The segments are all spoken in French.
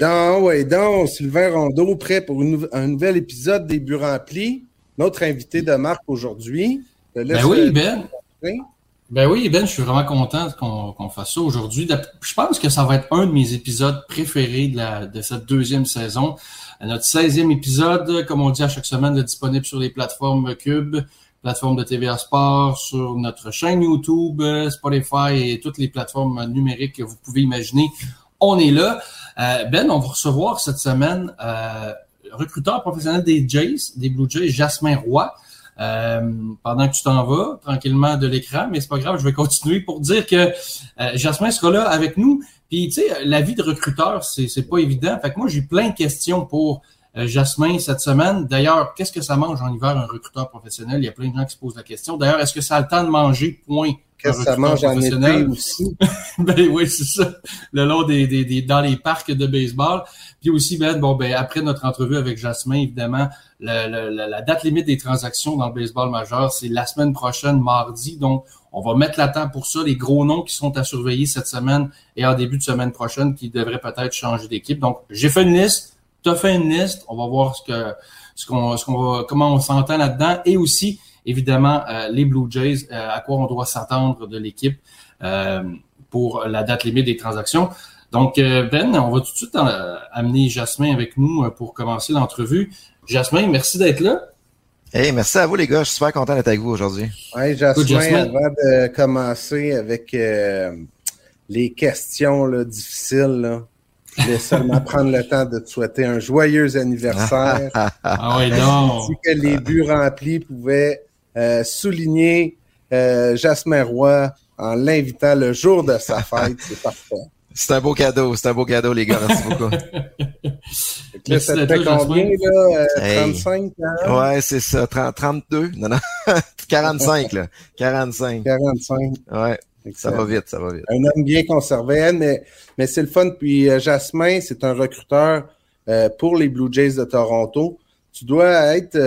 ouais, donc, ouais, donc, Sylvain Rondeau, prêt pour un nouvel épisode des Buts remplis. Notre invité de marque aujourd'hui. Ben oui, Ben. Ben oui, Ben, je suis vraiment content qu'on fasse ça aujourd'hui. Je pense que ça va être un de mes épisodes préférés de, la, de cette deuxième saison. Notre 16e épisode, comme on dit à chaque semaine, est disponible sur les plateformes Cube, plateforme de TVA Sport, sur notre chaîne YouTube, Spotify et toutes les plateformes numériques que vous pouvez imaginer. On est là. Euh, ben, on va recevoir cette semaine euh, recruteur professionnel des Jays, des Blue Jays, Jasmin Roy. Euh, pendant que tu t'en vas tranquillement de l'écran, mais c'est pas grave, je vais continuer pour dire que Jasmin sera là avec nous. Puis tu sais, la vie de recruteur, c'est pas évident. Fait que moi j'ai plein de questions pour Jasmin cette semaine. D'ailleurs, qu'est-ce que ça mange en hiver un recruteur professionnel? Il y a plein de gens qui se posent la question. D'ailleurs, est-ce que ça a le temps de manger Point Qu'est-ce que ça mange en été aussi? ben oui, c'est ça. Le long des, des, des, dans les parcs de baseball. Puis aussi, Ben, bon, ben, après notre entrevue avec Jasmin, évidemment, la date limite des transactions dans le baseball majeur, c'est la semaine prochaine, mardi. Donc, on va mettre la temps pour ça. Les gros noms qui sont à surveiller cette semaine et en début de semaine prochaine qui devraient peut-être changer d'équipe. Donc, j'ai fait une liste. Tu as fait une liste. On va voir ce que, ce qu'on, ce qu'on va, comment on s'entend là-dedans. Et aussi, évidemment, euh, les Blue Jays, euh, à quoi on doit s'attendre de l'équipe euh, pour la date limite des transactions. Donc, Ben, on va tout de suite amener Jasmin avec nous pour commencer l'entrevue. Jasmin, merci d'être là. Hey, merci à vous les gars, je suis super content d'être avec vous aujourd'hui. Oui, Jasmin, avant de commencer avec les questions là, difficiles, là, je vais seulement prendre le temps de te souhaiter un joyeux anniversaire. ah oui, non. que les buts remplis pouvaient euh, souligner euh, Jasmin Roy en l'invitant le jour de sa fête. C'est parfait. C'est un beau cadeau, c'est un beau cadeau, les gars. Merci beaucoup. là, ça te fait combien, là? 35? Euh, ouais, c'est ça. 30, 32? Non, non. 45, là. 45. 45. Ouais. Ça va vite, ça va vite. Un homme bien conservé, mais, mais c'est le fun. Puis Jasmin, c'est un recruteur pour les Blue Jays de Toronto. Tu dois être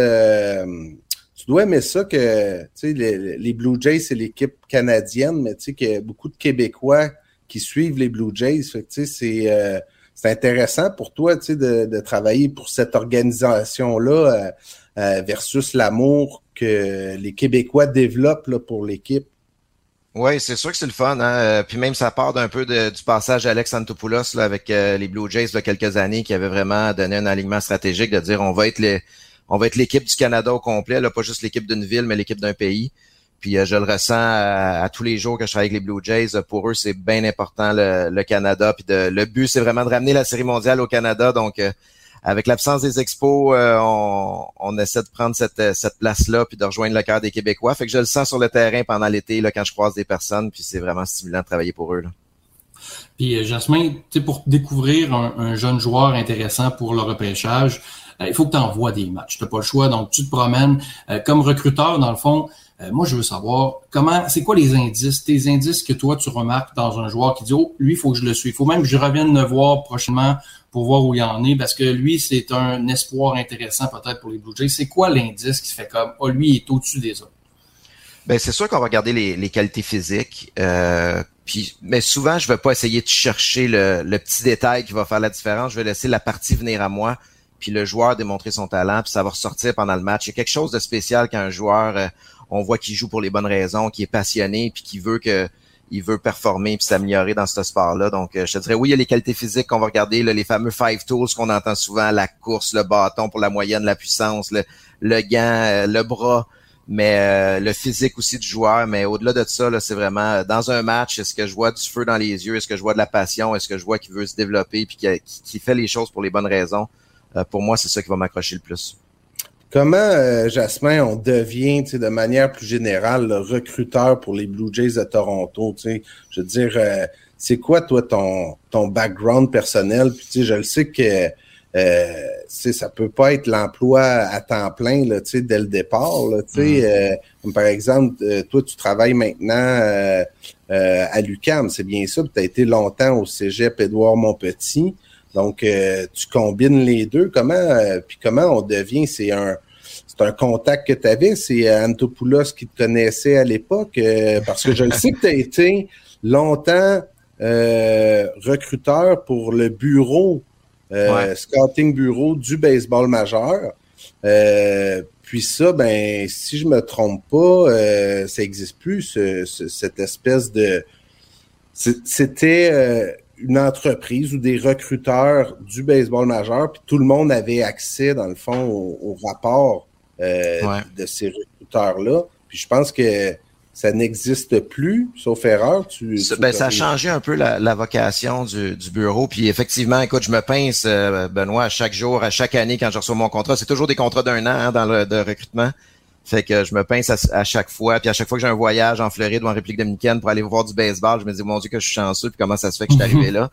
tu dois aimer ça que les, les Blue Jays, c'est l'équipe canadienne, mais tu sais qu'il y a beaucoup de Québécois qui suivent les Blue Jays. Fait que, c'est, euh, c'est intéressant pour toi de, de travailler pour cette organisation-là euh, euh, versus l'amour que les Québécois développent là, pour l'équipe. Oui, c'est sûr que c'est le fun. Hein? Puis même ça part d'un peu du passage d'Alex Antopoulos avec les Blue Jays a quelques années qui avait vraiment donné un alignement stratégique de dire on va être les on va être l'équipe du Canada au complet, là, pas juste l'équipe d'une ville, mais l'équipe d'un pays. Puis euh, je le ressens à, tous les jours que je travaille avec les Blue Jays. Pour eux, c'est bien important le, Canada. Puis de, le but, c'est vraiment de ramener la série mondiale au Canada. Donc, euh, avec l'absence des expos, euh, on, essaie de prendre cette, cette place-là puis de rejoindre le cœur des Québécois. Fait que je le sens sur le terrain pendant l'été là, quand je croise des personnes. Puis c'est vraiment stimulant de travailler pour eux. Là. Puis Jasmin, pour découvrir un, un, jeune joueur intéressant pour le repêchage, euh, il faut que tu envoies des matchs. Tu n'as pas le choix, donc tu te promènes. Euh, comme recruteur, dans le fond, euh, moi, je veux savoir comment, c'est quoi les indices, tes indices que toi, tu remarques dans un joueur qui dit, oh, lui, il faut que je le suive. Il faut même que je revienne le voir prochainement pour voir où il en est, parce que lui, c'est un espoir intéressant peut-être pour les Blue Jays. C'est quoi l'indice qui fait comme, oh, lui, il est au-dessus des autres? Ben, c'est sûr qu'on va regarder les, qualités physiques. puis, mais souvent, je vais pas essayer de chercher le, le, petit détail qui va faire la différence. Je vais laisser la partie venir à moi puis le joueur démontrer son talent, puis ça va ressortir pendant le match. Il y a quelque chose de spécial quand un joueur, euh, on voit qu'il joue pour les bonnes raisons, qui est passionné, puis qui veut que il veut performer puis s'améliorer dans ce sport-là. Donc, euh, je te dirais, oui, il y a les qualités physiques qu'on va regarder, les fameux five tools qu'on entend souvent, la course, le bâton pour la moyenne, la puissance, le, le gant, euh, le bras, mais le physique aussi du joueur. Mais au-delà de ça, c'est vraiment dans un match, est-ce que je vois du feu dans les yeux, est-ce que je vois de la passion, est-ce que je vois qu'il veut se développer puis qu'il fait les choses pour les bonnes raisons? Euh, pour moi, c'est ça qui va m'accrocher le plus. Comment, euh, Jasmin, on devient de manière plus générale le recruteur pour les Blue Jays de Toronto? Je veux dire, euh, c'est quoi, toi, ton, ton background personnel? Puis, je le sais que euh, ça peut pas être l'emploi à temps plein là, dès le départ. Là, mm-hmm. comme par exemple, toi, tu travailles maintenant à l'UCAM, c'est bien ça. Tu as été longtemps au Cégep Édouard Montpetit. Donc, euh, tu combines les deux. Comment, euh, puis comment on devient, c'est un, c'est un contact que tu avais, c'est Antopoulos qui te connaissait à l'époque, euh, parce que je le sais que tu as été longtemps recruteur pour le bureau scouting bureau du baseball majeur. puis ça, ben, si je me trompe pas, ça n'existe plus, cette espèce de... C'était une entreprise ou des recruteurs du baseball majeur, puis tout le monde avait accès, dans le fond, au, rapport de ces recruteurs-là. Puis je pense que ça n'existe plus, sauf erreur. Tu, ben, ça a changé un peu la, vocation du, bureau. Puis effectivement, écoute, je me pince, euh, Benoît, à chaque jour, à chaque année quand je reçois mon contrat. C'est toujours des contrats d'un an hein, dans le de recrutement. Fait que je me pince à, chaque fois. Puis à chaque fois que j'ai un voyage en Floride ou en République dominicaine pour aller voir du baseball, je me dis, mon Dieu, que je suis chanceux. Puis comment ça se fait que je suis arrivé là?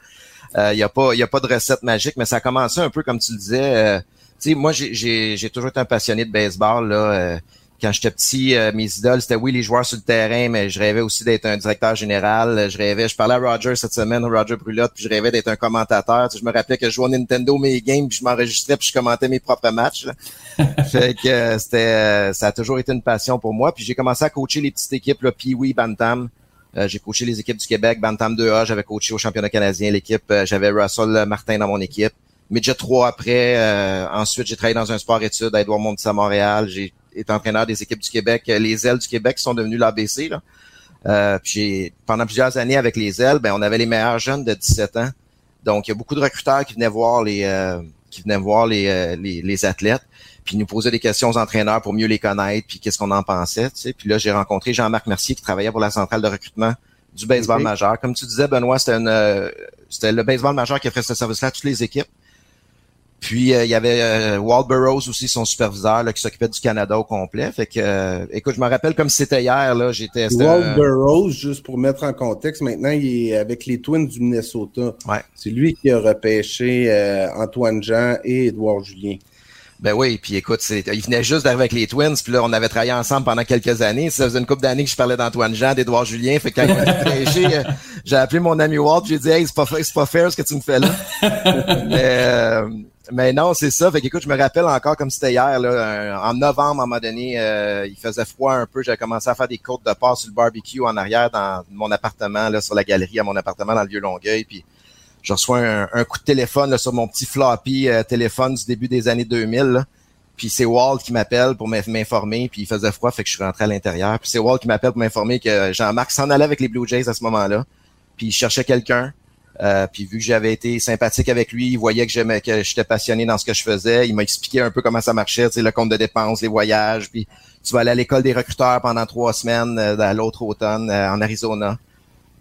Il euh, n'y a, pas, y a pas de recette magique, mais ça a commencé un peu comme tu le disais. Euh, tu sais, moi, j'ai toujours été un passionné de baseball. là quand j'étais petit, euh, mes idoles, c'était oui les joueurs sur le terrain, mais je rêvais aussi d'être un directeur général. Je rêvais, je parlais à Roger cette semaine, Roger Brulotte, puis je rêvais d'être un commentateur. je me rappelais que je jouais au Nintendo mes games, puis je m'enregistrais, puis je commentais mes propres matchs. fait que euh, c'était, euh, ça a toujours été une passion pour moi. Puis j'ai commencé à coacher les petites équipes, le Pee-Wee, Bantam. j'ai coaché les équipes du Québec, Bantam 2A, j'avais coaché au championnat canadien l'équipe. j'avais Russell Martin dans mon équipe. Midget 3 après. ensuite, j'ai travaillé dans un sport études à Edouard Montpetit à Montréal. J'ai est entraîneur des équipes du Québec. Euh, les ailes du Québec sont devenues l'ABC. Là. Euh, puis pendant plusieurs années avec les ailes, ben on avait les meilleurs jeunes de 17 ans. Donc il y a beaucoup de recruteurs qui venaient voir les euh, qui venaient voir les, les, athlètes, puis nous posaient des questions aux entraîneurs pour mieux les connaître, puis qu'est-ce qu'on en pensait. Tu sais. Puis là j'ai rencontré Jean-Marc Mercier qui travaillait pour la centrale de recrutement du baseball majeur. Comme tu disais Benoît, c'était une c'était le baseball majeur qui offrait ce service-là à toutes les équipes. Puis euh, il y avait euh, Walt Burroughs aussi, son superviseur, là, qui s'occupait du Canada au complet. Fait que, euh, écoute, je me rappelle comme c'était hier, là, j'étais. Walt Burroughs, juste pour mettre en contexte, maintenant il est avec les Twins du Minnesota. Ouais. C'est lui qui a repêché Antoine Jean et Édouard Julien. Ben oui, puis écoute, il venait juste d'arriver avec les Twins, puis là, on avait travaillé ensemble pendant quelques années. Ça faisait une couple d'années que je parlais d'Antoine Jean, d'Edouard Julien. Fait que quand il m'a j'ai appelé mon ami Walt, j'ai dit Hey, c'est pas, c'est pas fair ce que tu me fais là. mais, mais non, c'est ça. Fait écoute, je me rappelle encore comme c'était hier, là, en novembre, à un moment donné, euh, il faisait froid un peu. J'avais commencé à faire des côtes de part sur le barbecue en arrière dans mon appartement, là, sur la galerie à mon appartement dans le Vieux-Longueuil. Puis je reçois un, coup de téléphone là, sur mon petit floppy euh, téléphone du début des années 2000. Puis c'est Walt qui m'appelle pour m'informer, puis il faisait froid, fait que je suis rentré à l'intérieur. Puis c'est Walt qui m'appelle pour m'informer que Jean-Marc s'en allait avec les Blue Jays à ce moment-là. Puis il cherchait quelqu'un. Euh, puis vu que j'avais été sympathique avec lui, il voyait que j'aimais que j'étais passionné dans ce que je faisais. Il m'a expliqué un peu comment ça marchait, le compte de dépenses, les voyages. Puis tu vas aller à l'école des recruteurs pendant trois semaines euh, à l'autre automne euh, en Arizona.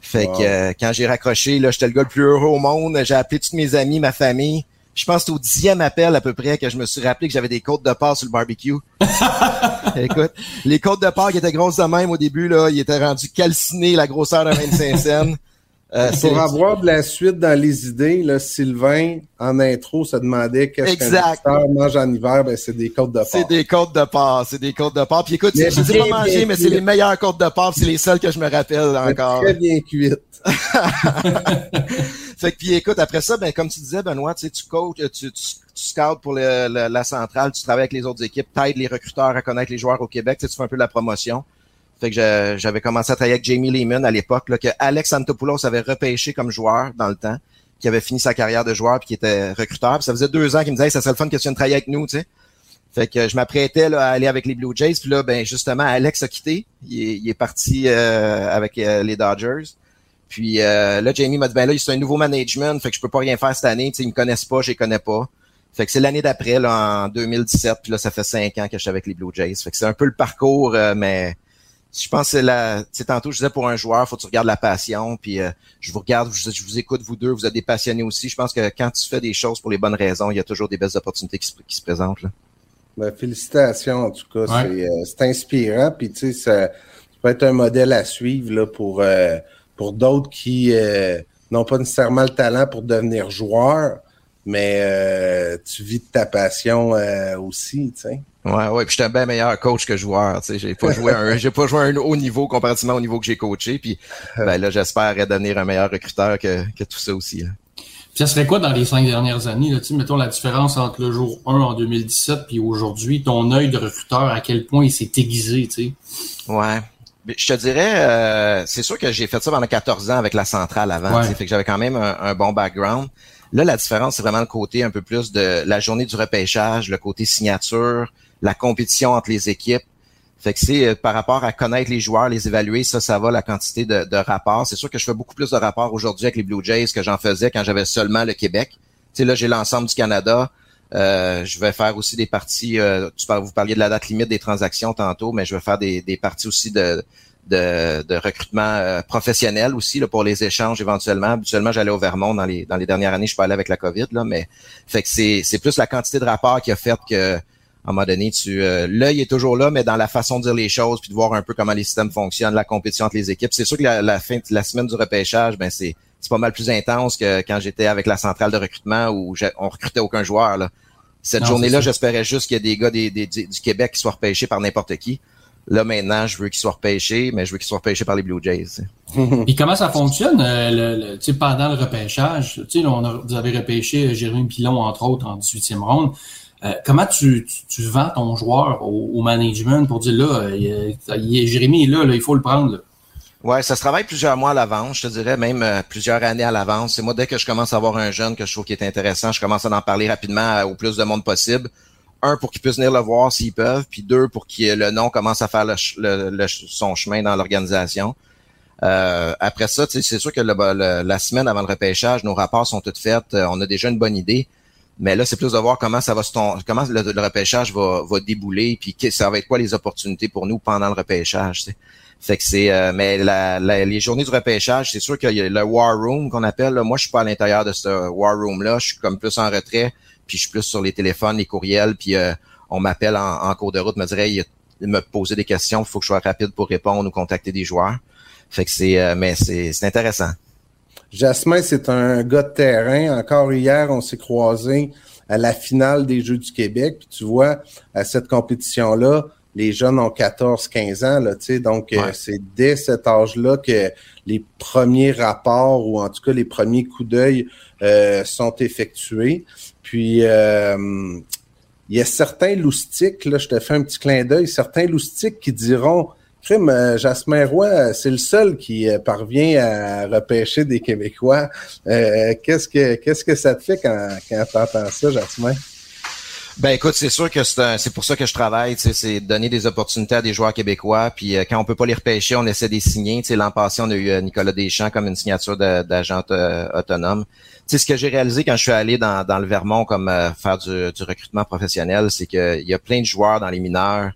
Fait que quand j'ai raccroché, là, j'étais le gars le plus heureux au monde. J'ai appelé tous mes amis, ma famille. Je pense que c'était au dixième appel à peu près que je me suis rappelé que j'avais des côtes de porc sur le barbecue. Écoute, les côtes de porc qui étaient grosses de même au début, là, ils étaient rendus calcinés la grosseur de 25 cents. Euh, pour avoir de la suite dans les idées, là, Sylvain, en intro, se demandait qu'est-ce qu'un mange en hiver, ben, c'est des côtes de porc. C'est des côtes de porc, c'est des côtes de porc. Puis écoute, je dis pas manger, mais c'est les meilleures côtes de porc, c'est les seules que je me rappelle encore. Très bien cuites. fait que puis écoute, après ça, ben comme tu disais, Benoît, tu tu coaches, tu, tu, scoutes pour la centrale, tu travailles avec les autres équipes, t'aides les recruteurs à connaître les joueurs au Québec, tu fais un peu la promotion. Fait que j'avais commencé à travailler avec Jamie Lehman à l'époque, que Alex Antopoulos avait repêché comme joueur dans le temps, qui avait fini sa carrière de joueur puis qui était recruteur. Ça faisait deux ans qu'il me disait ça serait le fun que tu viennes travailler avec nous, tu sais. Fait que je m'apprêtais à aller avec les Blue Jays. Puis là, ben justement, Alex a quitté. Il est, parti euh, avec euh, les Dodgers. Puis euh, là, Jamie m'a dit ben là, c'est un nouveau management, fait que je peux pas rien faire cette année. Tu sais, ils me connaissent pas, je les connais pas. Fait que c'est l'année d'après, là, en 2017, puis là, ça fait cinq ans que je suis avec les Blue Jays. Fait que c'est un peu le parcours, mais je pense que c'est la, tu tantôt je disais pour un joueur, faut que tu regardes la passion, puis euh, je vous regarde, je, vous écoute vous deux, vous êtes des passionnés aussi. Je pense que quand tu fais des choses pour les bonnes raisons, il y a toujours des belles opportunités qui se, présentent. Là. Ben, félicitations en tout cas, euh, c'est inspirant, puis tu sais ça, peut être un modèle à suivre là pour euh, pour d'autres qui n'ont pas nécessairement le talent pour devenir joueur, mais tu vis de ta passion aussi, tu sais. Ouais, ouais, puis j'étais un bien meilleur coach que joueur. Tu sais, j'ai pas joué un, j'ai pas joué un haut niveau comparativement au niveau que j'ai coaché. Puis ben là, j'espère devenir un meilleur recruteur que, que tout ça aussi. Puis ça serait quoi dans les cinq dernières années, là, tu mettons la différence entre le jour 1 en 2017 puis aujourd'hui, ton œil de recruteur, à quel point il s'est aiguisé, tu sais? Ouais. Je te dirais, euh, c'est sûr que j'ai fait ça pendant 14 ans avec la centrale avant, fait que j'avais quand même un, bon background. Là, la différence, c'est vraiment le côté un peu plus de la journée du repêchage, le côté signature, la compétition entre les équipes. Fait que c'est euh, par rapport à connaître les joueurs, les évaluer, ça, ça va la quantité de, de rapports. C'est sûr que je fais beaucoup plus de rapports aujourd'hui avec les Blue Jays que j'en faisais quand j'avais seulement le Québec. Là, j'ai l'ensemble du Canada. Euh, je vais faire aussi des parties. Euh, tu vous parliez de la date limite des transactions tantôt, mais je vais faire des, des parties aussi de, de, de recrutement euh, professionnel aussi là, pour les échanges éventuellement. Habituellement, j'allais au Vermont dans les dans les dernières années, je suis pas allé avec la COVID, là, mais fait que c'est, c'est plus la quantité de rapports qui a fait que à un moment donné, tu euh, l'œil est toujours là, mais dans la façon de dire les choses, puis de voir un peu comment les systèmes fonctionnent, la compétition entre les équipes. C'est sûr que la, fin la semaine du repêchage, ben c'est c'est pas mal plus intense que quand j'étais avec la centrale de recrutement où on recrutait aucun joueur. Là. Cette journée-là, j'espérais juste qu'il y ait des gars des, du Québec qui soient repêchés par n'importe qui. Là, maintenant, je veux qu'ils soient repêchés, mais je veux qu'ils soient repêchés par les Blue Jays. Et comment ça fonctionne euh, le, pendant le repêchage? On a, vous avez repêché Jérémy Pilon, entre autres, en 18e ronde. Euh, comment tu, tu, vends ton joueur au, management pour dire là, il, Jérémy est là, là, il faut le prendre? Là? Ouais, ça se travaille plusieurs mois à l'avance, je te dirais même euh, plusieurs années à l'avance. C'est moi dès que je commence à avoir un jeune que je trouve qui est intéressant, je commence à en parler rapidement au plus de monde possible. Un pour qu'ils puissent venir le voir s'ils peuvent, puis deux pour que le nom commence à faire le, son chemin dans l'organisation. Euh, après ça, c'est sûr que la semaine avant le repêchage, nos rapports sont toutes faits. Euh, on a déjà une bonne idée. Mais là, c'est plus de voir comment ça va se comment le, repêchage va, va débouler, puis ça va être quoi les opportunités pour nous pendant le repêchage. Que c'est euh, mais les journées du repêchage, c'est sûr qu'il y a le war room qu'on appelle. Moi, je suis pas à l'intérieur de ce war room là. Je suis comme plus en retrait, puis je suis plus sur les téléphones, les courriels, puis euh, on m'appelle en, cours de route, me dirait il, me poser des questions, il faut que je sois rapide pour répondre ou contacter des joueurs. Fait que c'est euh, mais c'est intéressant. Jasmin, c'est un gars de terrain. Encore hier, on s'est croisés à la finale des Jeux du Québec. Puis tu vois, à cette compétition-là, les jeunes ont 14-15 ans, là, donc euh, c'est dès cet âge-là que les premiers rapports ou en tout cas les premiers coups d'œil euh, sont effectués. Puis euh, il y a certains loustiques, là, je te fais un petit clin d'œil, certains loustiques qui diront Crime, Jasmin Roy, c'est le seul qui parvient à repêcher des Québécois. qu'est-ce que que ça te fait quand, quand tu entends ça, Jasmin? Ben écoute, c'est sûr que c'est pour ça que je travaille, c'est donner des opportunités à des joueurs québécois. Puis euh, quand on peut pas les repêcher, on essaie de les signer. L'an passé, on a eu euh, Nicolas Deschamps comme une signature d'agent euh, autonome. Sais, ce que j'ai réalisé quand je suis allé dans, dans le Vermont comme faire du, du, recrutement professionnel, c'est qu'il y a plein de joueurs dans les mineurs.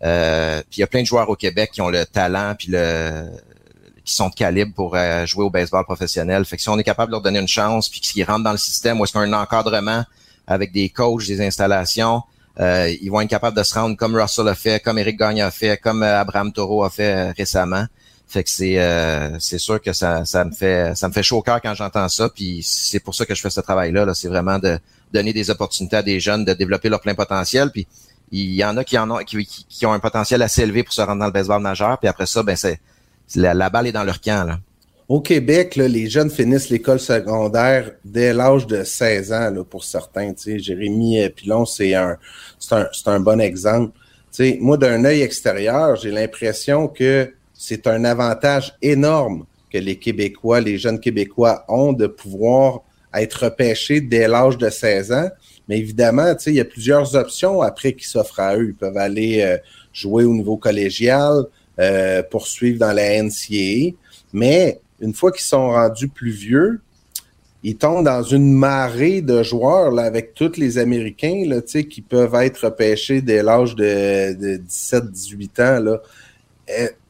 puis il y a plein de joueurs au Québec qui ont le talent puis le qui sont de calibre pour jouer au baseball professionnel. Fait que si on est capable de leur donner une chance puis qu'ils rentrent dans le système, ou est-ce qu'on a un encadrement avec des coachs, des installations. Euh, ils vont être capables de se rendre comme Russell a fait, comme Eric Gagne a fait, comme euh, Abraham Taureau a fait euh, récemment. Fait que c'est c'est sûr que ça, ça me fait ça me fait chaud au cœur quand j'entends ça. Puis c'est pour ça que je fais ce travail-là. -là, c'est vraiment de donner des opportunités à des jeunes de développer leur plein potentiel. Puis il y en a qui en ont qui, ont un potentiel assez élevé pour se rendre dans le baseball majeur. Puis après ça, ben c'est la, balle est dans leur camp. Là. Au Québec, les jeunes finissent l'école secondaire dès l'âge de 16 ans là, pour certains. Jérémy euh, Pilon, c'est un, un, un, bon exemple. moi, d'un œil extérieur, j'ai l'impression que c'est un avantage énorme que les Québécois, les jeunes Québécois ont de pouvoir être repêchés dès l'âge de 16 ans. Mais évidemment, il y a plusieurs options après qui s'offrent à eux. Ils peuvent aller euh, jouer au niveau collégial, euh, poursuivre dans la NCAA. Mais une fois qu'ils sont rendus plus vieux, ils tombent dans une marée de joueurs là, avec tous les Américains là, qui peuvent être repêchés dès l'âge de, 17-18 ans. Là.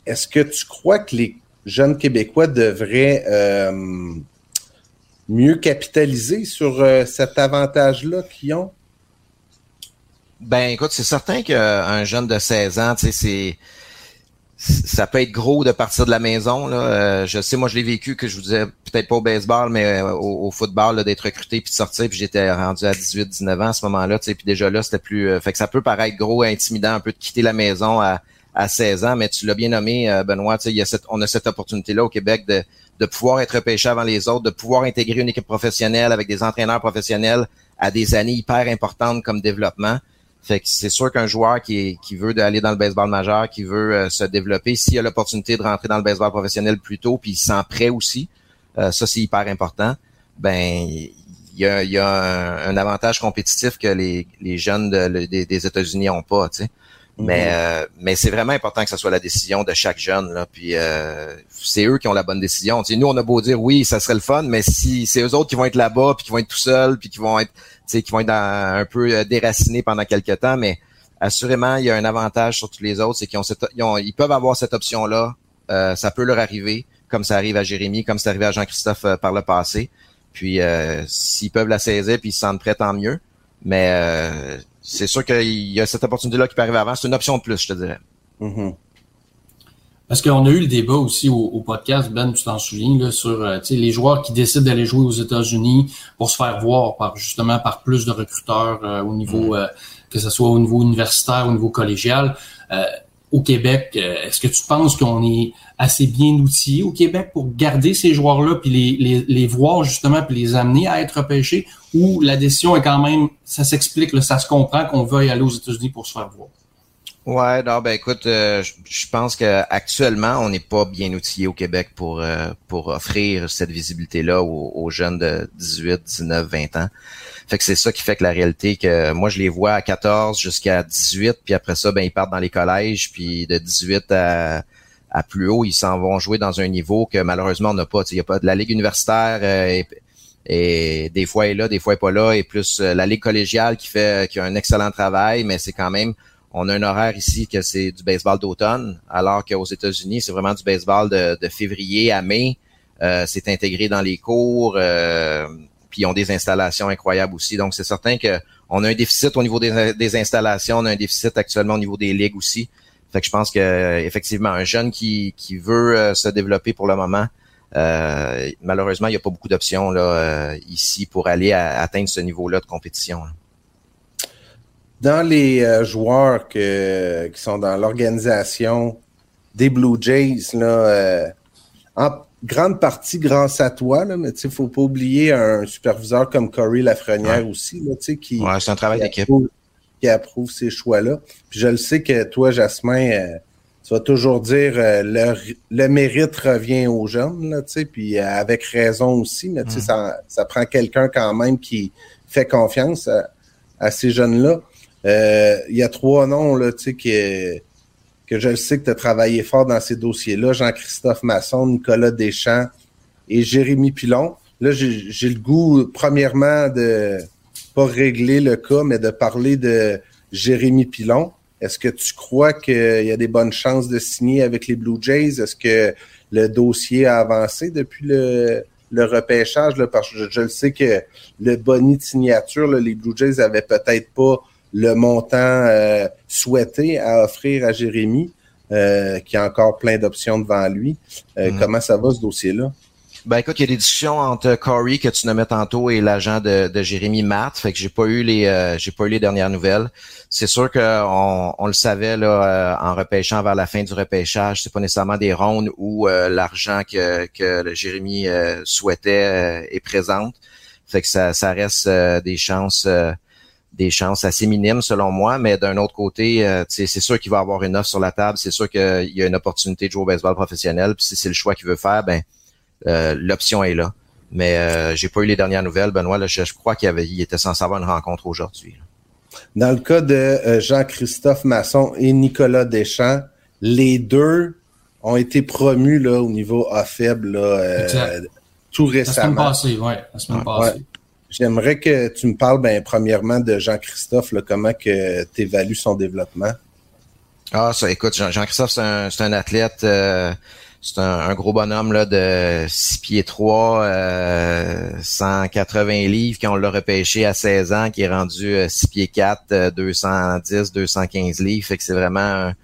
Est-ce que tu crois que les jeunes Québécois devraient euh, mieux capitaliser sur euh, cet avantage-là qu'ils ont? Ben écoute, c'est certain qu'un jeune de 16 ans, ça peut être gros de partir de la maison. Euh, je sais, moi, je l'ai vécu que je vous disais peut-être pas au baseball, mais au, football, d'être recruté puis de sortir. Puis j'étais rendu à 18-19 ans à ce moment-là. Puis déjà là, c'était plus. Fait que ça peut paraître gros, intimidant, un peu de quitter la maison à, à 16 ans, mais tu l'as bien nommé, Benoît. Il y on a cette opportunité-là au Québec de, pouvoir être repêché avant les autres, de pouvoir intégrer une équipe professionnelle avec des entraîneurs professionnels à des années hyper importantes comme développement. Fait que c'est sûr qu'un joueur qui, veut aller dans le baseball majeur, qui veut euh, se développer, s'il a l'opportunité de rentrer dans le baseball professionnel plus tôt, puis il sent prêt aussi, euh, ça c'est hyper important, ben il y a, un, avantage compétitif que les, jeunes des, États-Unis ont pas, sais. Mais, mhm. euh, mais c'est vraiment important que ce soit la décision de chaque jeune. Là. Puis euh, c'est eux qui ont la bonne décision. nous, on a beau dire oui, ça serait le fun, mais si c'est eux autres qui vont être là-bas, puis qui vont être tout seuls, puis qui vont être, qui vont être un peu euh, déracinés pendant quelques temps, mais assurément, il y a un avantage sur tous les autres, c'est qu'ils ont, ont, ils peuvent avoir cette option-là. ça peut leur arriver, comme ça arrive à Jérémy, comme c'est arrivé à Jean-Christophe par le passé. Puis s'ils peuvent la saisir, puis ils se sentent prêts, tant mieux. Mais c'est sûr qu'il y a cette opportunité-là qui peut arriver avant. C'est une option de plus, je te dirais. Mm-hmm. Parce qu'on a eu le débat aussi au, podcast, Ben, tu t'en souviens, là, sur euh, les joueurs qui décident d'aller jouer aux États-Unis pour se faire voir par justement par plus de recruteurs euh, au niveau, mm-hmm. euh, que ce soit au niveau universitaire, au niveau collégial au Québec, euh, est-ce que tu penses qu'on est assez bien outillé au Québec pour garder ces joueurs-là puis les, les, les, voir justement puis les amener à être pêchés ou la décision est quand même, ça s'explique, ça se comprend qu'on veuille aller aux États-Unis pour se faire voir? Ouais, non, ben écoute, euh, je pense qu'actuellement, on n'est pas bien outillé au Québec pour euh, pour offrir cette visibilité-là aux, aux, jeunes de 18, 19, 20 ans. Fait que c'est ça qui fait que la réalité que moi je les vois à 14 jusqu'à 18 puis après ça ben ils partent dans les collèges puis de 18 à, à plus haut, ils s'en vont jouer dans un niveau que malheureusement on n'a pas, il y a pas de la ligue universitaire euh, et, des fois elle est là, des fois elle est pas là et plus euh, la ligue collégiale qui fait qui a un excellent travail mais c'est quand même on a un horaire ici que c'est du baseball d'automne, alors qu'aux États-Unis, c'est vraiment du baseball de, février à mai. Euh, c'est intégré dans les cours. Euh, puis ils ont des installations incroyables aussi. Donc, c'est certain qu'on a un déficit au niveau des, installations, on a un déficit actuellement au niveau des ligues aussi. Fait que je pense que effectivement, un jeune qui, veut euh, se développer pour le moment, euh, malheureusement, il n'y a pas beaucoup d'options là ici pour aller atteindre ce niveau-là de compétition. Dans les joueurs que, qui sont dans l'organisation des Blue Jays, là, en, grande partie grâce à toi, là, mais il faut pas oublier un superviseur comme Corey Lafrenière aussi, là, qui, ouais, c'est un travail d'équipe. Qui approuve ces choix-là. Puis je le sais que toi, Jasmin, euh, tu vas toujours dire euh, le, le, mérite revient aux jeunes, là, puis euh, avec raison aussi, mais mm. ça, ça prend quelqu'un quand même qui fait confiance à, à ces jeunes-là. Il y a trois noms là, qui que je le sais que tu as travaillé fort dans ces dossiers-là, Jean-Christophe Masson, Nicolas Deschamps et Jérémy Pilon. Là, j'ai le goût, premièrement, de pas régler le cas, mais de parler de Jérémy Pilon. Est-ce que tu crois qu'il y a des bonnes chances de signer avec les Blue Jays? Est-ce que le dossier a avancé depuis le, repêchage? Là, parce que je, le sais que le boni de signature, les Blue Jays avaient peut-être pas le montant euh, souhaité à offrir à Jérémy, euh, qui a encore plein d'options devant lui. Euh, mhm. Comment ça va ce dossier-là? Ben écoute, il y a des discussions entre Corey que tu nommais tantôt et l'agent de, de Jérémy Matt, fait que j'ai pas eu les j'ai pas eu les dernières nouvelles. C'est sûr qu'on on le savait là en repêchant vers la fin du repêchage, c'est pas nécessairement des rondes où l'argent que que le Jérémy souhaitait est présente. Fait que ça ça reste des chances des chances assez minimes selon moi, mais d'un autre côté, euh, c'est sûr qu'il va avoir une offre sur la table, c'est sûr qu'il y a une opportunité de jouer au baseball professionnel, puis si c'est le choix qu'il veut faire, ben euh, l'option est là. Mais euh, j'ai pas eu les dernières nouvelles, Benoît. Là, je, crois qu'il avait, il était censé avoir une rencontre aujourd'hui. Dans le cas de Jean-Christophe Masson et Nicolas Deschamps, les deux ont été promus là, au niveau A faible tout récemment. La semaine passée, ouais, la semaine passée. J'aimerais que tu me parles, ben, premièrement, de Jean-Christophe, comment tu évalues son développement? Ah, ça, écoute, Jean-Christophe, c'est un, athlète, euh, c'est un, gros bonhomme là, de 6 pieds 3, euh, 180 livres, qui on l'a repêché à 16 ans, qui est rendu 6 euh, pieds 4, 210, 215 livres. Fait que c'est vraiment un,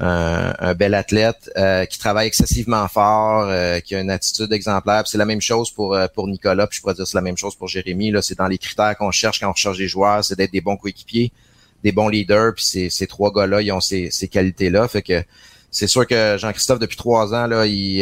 un, bel athlète euh, qui travaille excessivement fort, euh, qui a une attitude exemplaire. C'est la même chose pour euh, pour Nicolas, puis je pourrais dire c'est la même chose pour Jérémy. Là, c'est dans les critères qu'on cherche quand on recherche des joueurs, c'est d'être des bons coéquipiers, des bons leaders. Puis ces, ces trois gars-là, ils ont ces, ces qualités-là. Fait que c'est sûr que Jean-Christophe, depuis trois ans, là, il,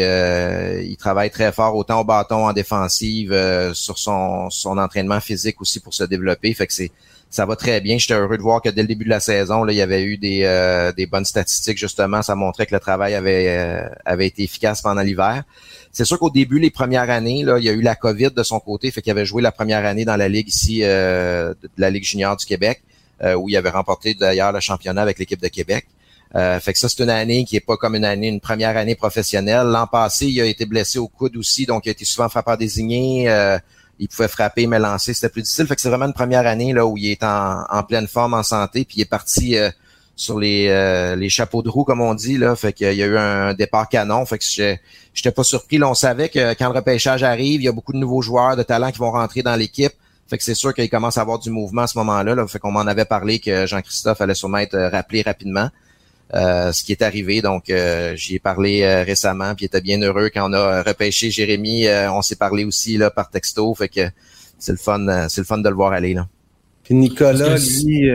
il travaille très fort, autant au bâton, en défensive, sur son, son entraînement physique aussi pour se développer. Fait que c'est ça va très bien. J'étais heureux de voir que dès le début de la saison, là, il y avait eu des, euh, des bonnes statistiques, justement. Ça montrait que le travail avait, euh, avait été efficace pendant l'hiver. C'est sûr qu'au début, les premières années, là, il y a eu la COVID de son côté, fait qu'il avait joué la première année dans la Ligue ici, de la Ligue junior du Québec, où il avait remporté d'ailleurs le championnat avec l'équipe de Québec. Euh, fait que ça, c'est une année qui est pas comme une année, une première année professionnelle. L'an passé, il a été blessé au coude aussi, donc il a été souvent frappeur désigné. Euh, il pouvait frapper, mais lancer, c'était plus difficile. Fait que c'est vraiment une première année là où il est en, pleine forme, en santé, puis il est parti euh, sur les, les chapeaux de roue, comme on dit. Là. Fait qu'il y a eu un départ canon. Fait que j'étais pas surpris. Là, on savait que quand le repêchage arrive, il y a beaucoup de nouveaux joueurs de talent qui vont rentrer dans l'équipe. Fait que c'est sûr qu'il commence à avoir du mouvement à ce moment-là. Là. Fait qu'on m'en avait parlé que Jean-Christophe allait sûrement être rappelé rapidement. Euh, ce qui est arrivé. Donc, euh, j'y ai parlé euh, récemment, puis il était bien heureux quand on a repêché Jérémy. on s'est parlé aussi là par texto, fait que c'est le fun, c'est le fun de le voir aller là. Puis Nicolas, lui,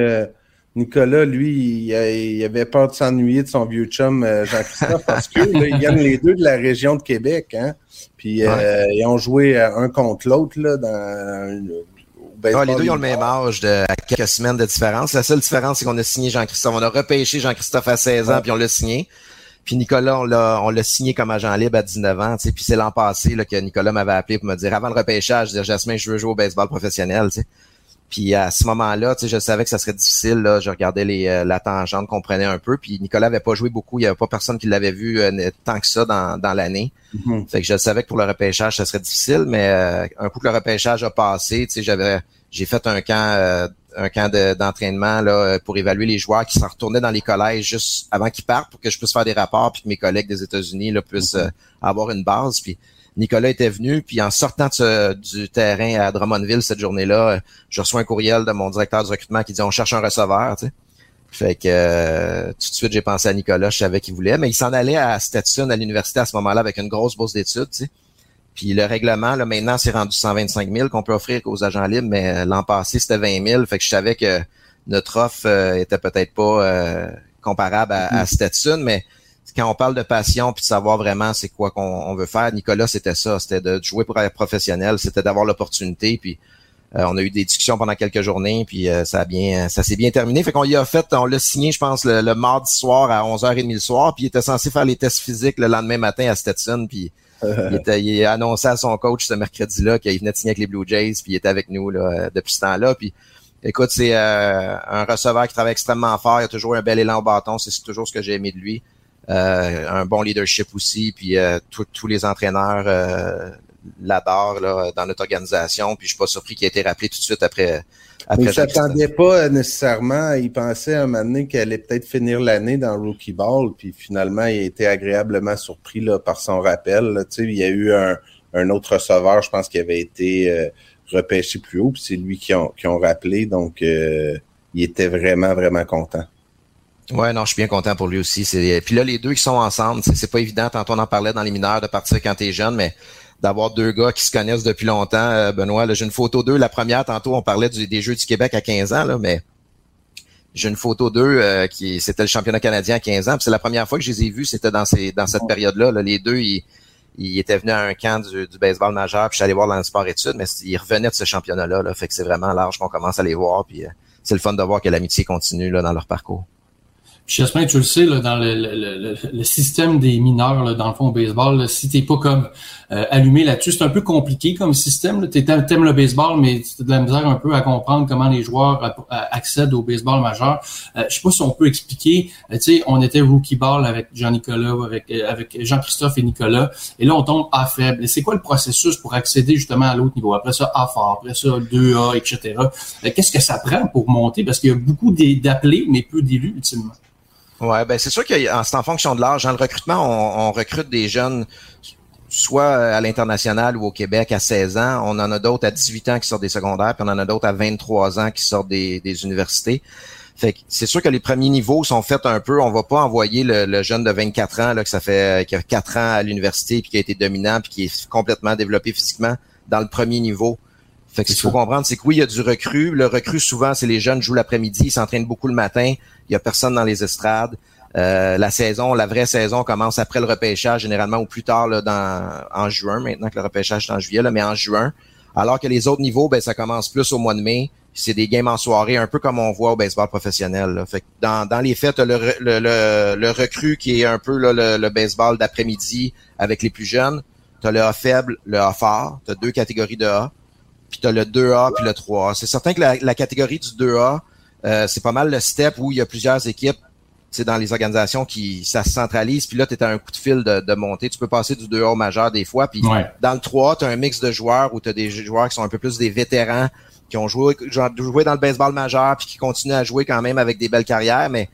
Nicolas, lui, il, avait peur de s'ennuyer de son vieux chum Jean-Christophe parce que là, ils viennent les deux de la région de Québec, hein. Puis ils ont joué un contre l'autre là dans ah, les deux ils ont le même âge de à quelques semaines de différence. La seule différence, c'est qu'on a signé Jean-Christophe. On a repêché Jean-Christophe à 16 ans, puis on l'a signé. Puis Nicolas, on l'a, on l'a signé comme agent libre à 19 ans. Puis c'est l'an passé là, que Nicolas m'avait appelé pour me dire avant le repêchage, dire Jasmin, je veux jouer au baseball professionnel. Puis à ce moment-là, je savais que ça serait difficile. Là. Je regardais les, euh, la tangente qu'on prenait un peu. Puis Nicolas avait pas joué beaucoup. Il y avait pas personne qui l'avait vu euh, tant que ça dans, dans l'année. Mm-hmm. Fait que je savais que pour le repêchage, ça serait difficile. Mais euh, un coup que le repêchage a passé, j'avais j'ai fait un camp un camp d'entraînement là pour évaluer les joueurs qui s'en retournaient dans les collèges juste avant qu'ils partent pour que je puisse faire des rapports puis que mes collègues des États-Unis là puissent mm-hmm. avoir une base. Puis Nicolas était venu, puis en sortant du terrain à Drummondville cette journée-là, je reçois un courriel de mon directeur du recrutement qui dit on cherche un receveur, tu sais. Fait que euh, tout de suite j'ai pensé à Nicolas, je savais qu'il voulait, mais il s'en allait à Stetson à l'université à ce moment-là avec une grosse bourse d'études, tu sais. Puis le règlement, là, maintenant, c'est rendu 125 000 qu'on peut offrir aux agents libres, mais l'an passé, c'était 20 000. Fait que je savais que notre offre euh, était peut-être pas euh, comparable à, à mm-hmm. Stetson, mais quand on parle de passion puis de savoir vraiment c'est quoi qu'on veut faire, Nicolas, c'était ça, c'était de jouer pour être professionnel, c'était d'avoir l'opportunité, puis euh, on a eu des discussions pendant quelques journées, puis euh, ça a bien, ça s'est bien terminé. Fait qu'on y a fait, on l'a signé, je pense, le, mardi soir à 11h30 le soir, puis il était censé faire les tests physiques le lendemain matin à Stetson, puis il, était, il a annoncé à son coach ce mercredi-là qu'il venait de signer avec les Blue Jays, puis il était avec nous là, depuis ce temps-là, puis Écoute, c'est euh, un receveur qui travaille extrêmement fort. Il a toujours un bel élan au bâton. C'est toujours ce que j'ai aimé de lui. Euh, un bon leadership aussi, puis euh, tous les entraîneurs euh, l'adorent là, dans notre organisation, puis je suis pas surpris qu'il ait été rappelé tout de suite après. après il s'attendait pas nécessairement, il pensait un moment donné qu'elle allait peut-être finir l'année dans Rookie Ball, puis finalement il a été agréablement surpris là, par son rappel. Là. Il y a eu un, un autre receveur, je pense, qui avait été repêché plus haut, puis c'est lui qui ont, qui ont rappelé, donc il était vraiment, vraiment content. Ouais, non, je suis bien content pour lui aussi. Puis là, les deux qui sont ensemble, c'est pas évident. Tantôt, on en parlait dans les mineurs de partir quand t'es jeune, mais d'avoir deux gars qui se connaissent depuis longtemps. Euh, Benoît, j'ai une photo d'eux. La première, tantôt, on parlait des Jeux du Québec à 15 ans, là, mais j'ai une photo d'eux euh, qui c'était le championnat canadien à 15 ans. C'est la première fois que je les ai vus, c'était dans dans cette période-là. Les deux, ils, étaient venus à un camp du, baseball majeur, puis j'allais voir dans le sport études, mais ils revenaient de ce championnat-là. Là, fait que c'est vraiment large qu'on commence à les voir. Puis euh, c'est le fun de voir que l'amitié continue là, dans leur parcours. J'espère que tu le sais, là, dans le, le, le, système des mineurs, là, dans le fond, au baseball, là, si t'es pas comme euh, allumé là-dessus, c'est un peu compliqué comme système. Tu aimes le baseball, mais tu as de la misère un peu à comprendre comment les joueurs accèdent au baseball majeur. Euh, je sais pas si on peut expliquer. Euh, tu sais, on était rookie ball avec Jean-Nicolas, avec, euh, avec Jean-Christophe et Nicolas, et là, on tombe A faible. C'est quoi le processus pour accéder justement à l'autre niveau? Après ça, A fort, après ça, 2A, etc. Qu'est-ce que ça prend pour monter? Parce qu'il y a beaucoup d'appelés, mais peu d'élus, ultimement. Ouais, ben c'est sûr que c'est en fonction de l'âge. Dans le recrutement, on, recrute des jeunes soit à l'international ou au Québec à 16 ans. On en a d'autres à 18 ans qui sortent des secondaires, puis on en a d'autres à 23 ans qui sortent des, universités. Fait c'est sûr que les premiers niveaux sont faits un peu. On va pas envoyer le, jeune de 24 ans là, que ça fait qui a 4 ans à l'université puis qui a été dominant puis qui est complètement développé physiquement dans le premier niveau. Fait que ce qu'il faut comprendre, c'est que oui, il y a du recru. Le recru, souvent, c'est les jeunes jouent l'après-midi, ils s'entraînent beaucoup le matin, il y a personne dans les estrades. Euh, la saison, la vraie saison commence après le repêchage, généralement ou plus tard là, dans, en juin, maintenant que le repêchage est en juillet, là, mais en juin. Alors que les autres niveaux, ben, ça commence plus au mois de mai, c'est des games en soirée, un peu comme on voit au baseball professionnel. Fait que dans, dans les faits, le, le, le, le, recrue qui est un peu là, le, baseball d'après-midi avec les plus jeunes. Tu as le A faible, le A fort. Tu as deux catégories de A. Puis tu as le 2A puis le 3A. C'est certain que la, la catégorie du 2A, euh, c'est pas mal le step où il y a plusieurs équipes c'est dans les organisations qui ça se centralise puis là tu es à un coup de fil de, de montée tu peux passer du 2A au majeur des fois puis dans le 3 tu as un mix de joueurs où tu as des joueurs qui sont un peu plus des vétérans qui ont joué, joué dans le baseball majeur puis qui continuent à jouer quand même avec des belles carrières, mais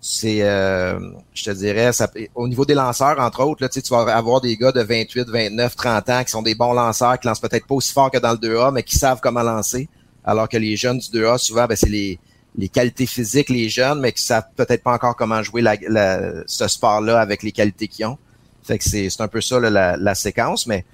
c'est, euh, je te dirais, ça, au niveau des lanceurs, entre autres, là, tu vas avoir des gars de 28, 29, 30 ans qui sont des bons lanceurs, qui lancent peut-être pas aussi fort que dans le 2A, mais qui savent comment lancer. Alors que les jeunes du 2A, souvent, ben, c'est les, les qualités physiques, les jeunes, mais qui savent peut-être pas encore comment jouer la, ce sport-là avec les qualités qu'ils ont. Fait que c'est, un peu ça la, la séquence, mais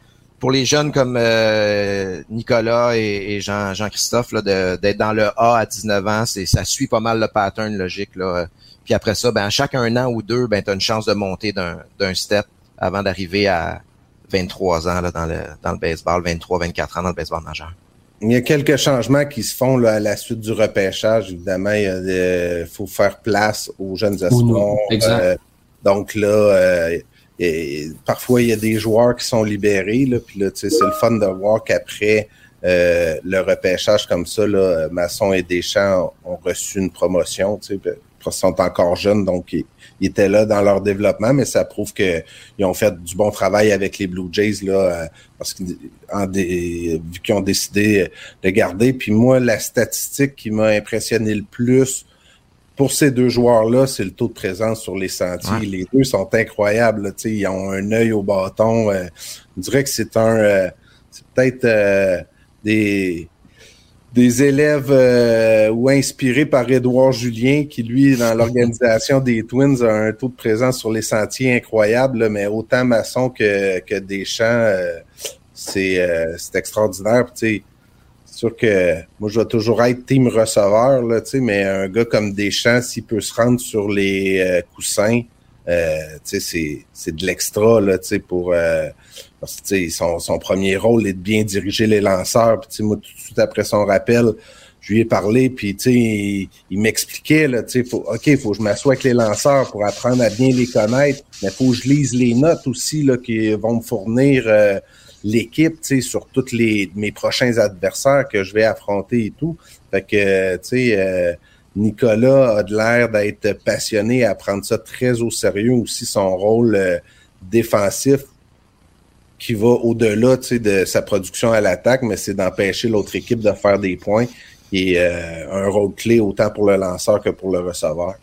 pour les jeunes comme euh, Nicolas et, Jean, Jean-Christophe, d'être dans le A à 19 ans, c'est ça suit pas mal le pattern logique. Là. Puis après ça, ben, chaque un an ou deux, ben, tu as une chance de monter d'un step avant d'arriver à 23 ans là, dans, le, dans le baseball, 23, 24 ans dans le baseball majeur. Il y a quelques changements qui se font là, à la suite du repêchage. Évidemment, il faut faire place aux jeunes espoirs. Euh, donc là, euh, et parfois, il y a des joueurs qui sont libérés, là, puis là, c'est le fun de voir qu'après euh, le repêchage comme ça, là, Masson et Deschamps ont reçu une promotion, sont encore jeunes, donc ils, étaient là dans leur développement, mais ça prouve qu'ils ont fait du bon travail avec les Blue Jays, là, euh, parce qu'ils vu qu'ils ont décidé de garder. Puis moi, la statistique qui m'a impressionné le plus, pour ces deux joueurs-là, c'est le taux de présence sur les sentiers. Les deux sont incroyables. ils ont un œil au bâton. Euh, on dirait que c'est un, euh, c'est peut-être euh, des des élèves ou inspirés par Édouard Julien, qui lui, dans l'organisation des Twins, a un taux de présence sur les sentiers incroyable, mais autant maçon que, que Deschamps, c'est, c'est extraordinaire. sais sûr que moi, je vais toujours être team receveur, là, mais un gars comme Deschamps, s'il peut se rendre sur les euh, coussins, euh, c'est, c'est de l'extra là, pour euh, parce que son, son premier rôle est de bien diriger les lanceurs. Puis, moi, tout de suite après son rappel, je lui ai parlé, puis il, il m'expliquait, là, faut, OK, il faut que je m'assoie avec les lanceurs pour apprendre à bien les connaître, mais il faut que je lise les notes aussi là, qui vont me fournir euh, l'équipe, tu sais, sur tous les mes prochains adversaires que je vais affronter et tout. Fait que, tu sais, euh, Nicolas a de l'air d'être passionné à prendre ça très au sérieux aussi, son rôle euh, défensif qui va au-delà de sa production à l'attaque, mais c'est d'empêcher l'autre équipe de faire des points et euh, un rôle clé autant pour le lanceur que pour le receveur.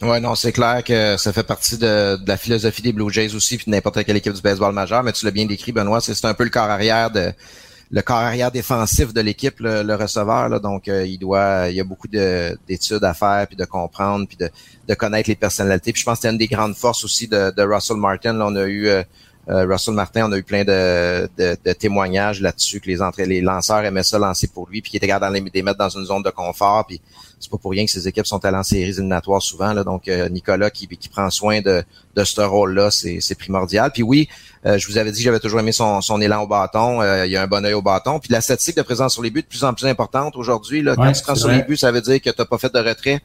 Ouais, non, c'est clair que ça fait partie de, la philosophie des Blue Jays aussi, puis n'importe quelle équipe du baseball majeur, mais tu l'as bien décrit, Benoît, c'est un peu le corps arrière de le corps arrière défensif de l'équipe, le, receveur. Là, donc, euh, il doit, il y a beaucoup d'études à faire, puis de comprendre, puis de, de connaître les personnalités. Puis je pense que c'est une des grandes forces aussi de, de Russell Martin. Là, on a eu euh, euh, Russell Martin, on a eu plein de, de, témoignages là-dessus que les entrées, les lanceurs aimaient ça lancer pour lui, puis qu'il était capable de les mettre dans une zone de confort. Puis c'est pas pour rien que ces équipes sont allées en séries éliminatoires souvent. Là, donc euh, Nicolas qui, qui prend soin de, de ce rôle-là, c'est, primordial. Puis oui, euh, je vous avais dit que j'avais toujours aimé son, son élan au bâton. il y a un bon œil au bâton. Puis la statistique de présence sur les buts de plus en plus importante aujourd'hui. Là, quand tu prends sur les buts, ça veut dire que tu n'as pas fait de retrait.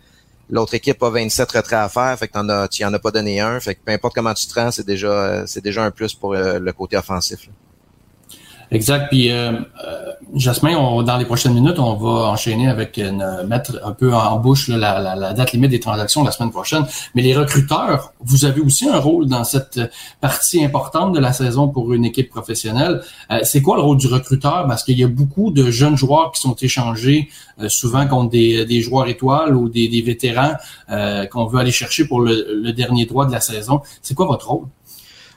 L'autre équipe a 27 retraits à faire, fait que t'en as, tu en as pas donné un. Fait que peu importe comment tu te rends, c'est déjà, c'est déjà un plus pour euh, le côté offensif. Exact. Puis, euh, euh, Jasmin, on, dans les prochaines minutes, on va enchaîner avec une, mettre un peu en bouche la, date limite des transactions la semaine prochaine. Mais les recruteurs, vous avez aussi un rôle dans cette partie importante de la saison pour une équipe professionnelle. Euh, c'est quoi le rôle du recruteur? Parce qu'il y a beaucoup de jeunes joueurs qui sont échangés euh, souvent contre des, joueurs étoiles ou des, vétérans euh, qu'on veut aller chercher pour le, le dernier droit de la saison. C'est quoi votre rôle?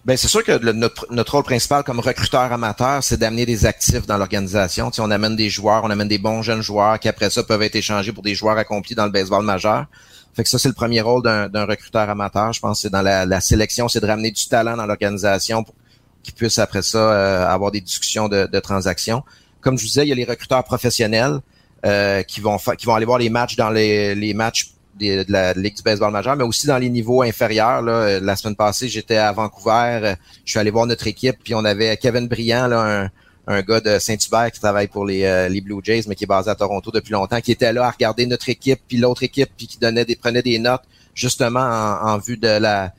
Ben c'est sûr que notre, notre, rôle principal comme recruteur amateur, c'est d'amener des actifs dans l'organisation. Tu on amène des joueurs, on amène des bons jeunes joueurs qui après ça peuvent être échangés pour des joueurs accomplis dans le baseball majeur. Fait que ça, c'est le premier rôle d'un recruteur amateur. Je pense c'est dans la, sélection, c'est de ramener du talent dans l'organisation pour qu'ils puissent après ça euh, avoir des discussions de, de, transactions. Comme je vous disais, il y a les recruteurs professionnels euh, qui vont qui vont aller voir les matchs dans les, les matchs de, la Ligue du baseball majeur, mais aussi dans les niveaux inférieurs. Là. La semaine passée, j'étais à Vancouver, je suis allé voir notre équipe, puis on avait Kevin Briand, là, un gars de Saint-Hubert qui travaille pour les, les Blue Jays, mais qui est basé à Toronto depuis longtemps, qui était là à regarder notre équipe, puis l'autre équipe, puis qui donnait des, prenait des notes justement en, vue de la,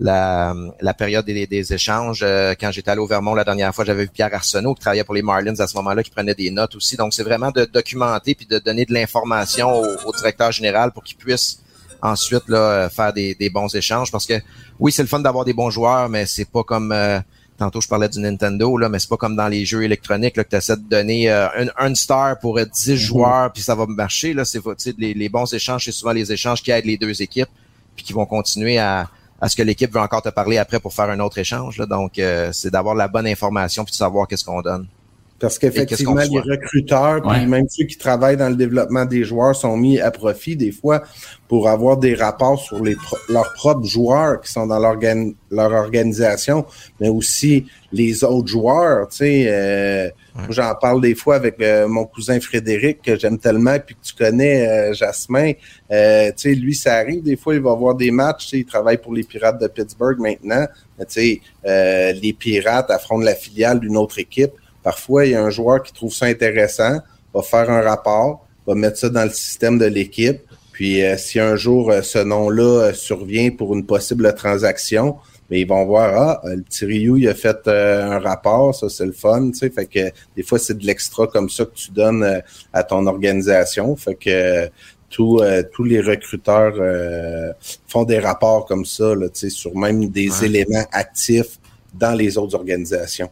la, la période des, des échanges. quand j'étais allé au Vermont la dernière fois, j'avais vu Pierre Arsenault qui travaillait pour les Marlins à ce moment-là, qui prenait des notes aussi. Donc, c'est vraiment de documenter puis de donner de l'information au, directeur général pour qu'il puisse ensuite là, faire des, des, bons échanges. Parce que oui, c'est le fun d'avoir des bons joueurs, mais c'est pas comme Tantôt, je parlais du Nintendo, là, mais c'est pas comme dans les jeux électroniques là, que tu essaies de donner euh, un, star pour 10 mhm. joueurs, puis ça va marcher. Là, c'est les, les bons échanges, c'est souvent les échanges qui aident les deux équipes, puis qui vont continuer à, à ce que l'équipe veut encore te parler après pour faire un autre échange. Donc, euh, c'est d'avoir la bonne information puis de savoir qu'est-ce qu'on donne. Parce qu'effectivement, les recruteurs, puis même ceux qui travaillent dans le développement des joueurs sont mis à profit des fois pour avoir des rapports sur les leurs propres joueurs qui sont dans leur, leur organisation, mais aussi les autres joueurs. Tu sais, euh, j'en parle des fois avec euh, mon cousin Frédéric que j'aime tellement, puis que tu connais, euh, Jasmin. tu sais, lui, ça arrive des fois, il va voir des matchs. Tu sais, il travaille pour les Pirates de Pittsburgh maintenant. Tu sais, les Pirates affrontent la filiale d'une autre équipe Parfois, il y a un joueur qui trouve ça intéressant, va faire un rapport, va mettre ça dans le système de l'équipe. Puis euh, si un jour euh, ce nom-là euh, survient pour une possible transaction, mais ils vont voir ah le petit Ryu il a fait un rapport, ça c'est le fun, tu sais, fait que des fois c'est de l'extra comme ça que tu donnes à ton organisation, fait que tous tous les recruteurs font des rapports comme ça là, tu sais, sur même des éléments actifs dans les autres organisations.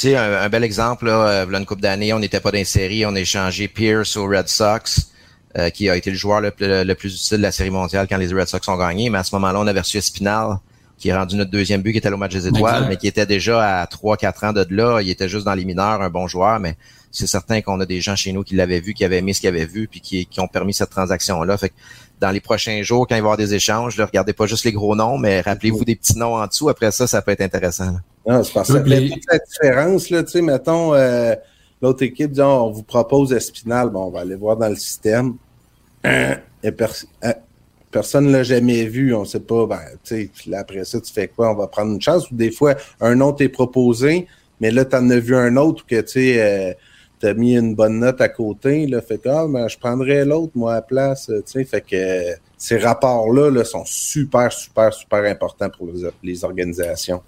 Tu sais, un, bel exemple, là, euh, une couple d'années, on n'était pas dans une série, on a échangé Pierce aux Red Sox, euh, qui a été le joueur le, plus utile de la série mondiale quand les Red Sox ont gagné. Mais à ce moment-là, on a reçu Espinal, qui est rendu notre deuxième but, qui était au match des étoiles, mais qui était déjà à 3-4 ans de là. Il était juste dans les mineurs, un bon joueur, mais c'est certain qu'on a des gens chez nous qui l'avaient vu, qui avaient aimé ce qu'ils avaient vu, puis qui, qui ont permis cette transaction-là. Fait que dans les prochains jours, quand il va y avoir des échanges, ne regardez pas juste les gros noms, mais rappelez-vous des petits noms en dessous. Après ça, ça peut être intéressant. Non, c'est parce que la différence, là, tu sais, mettons, euh, l'autre équipe dit, on vous propose Espinal, bon, on va aller voir dans le système. Et euh, personne ne l'a jamais vu, on sait pas, ben, tu sais, après ça, tu fais quoi? On va prendre une chance. Ou des fois, un autre est proposé, mais là, tu en as vu un autre que, tu sais, euh, tu as mis une bonne note à côté, là, fait que, ah, ben, je prendrais l'autre, moi, à la place, tu sais, fait que ces rapports-là là, sont super, super, super importants pour les organisations.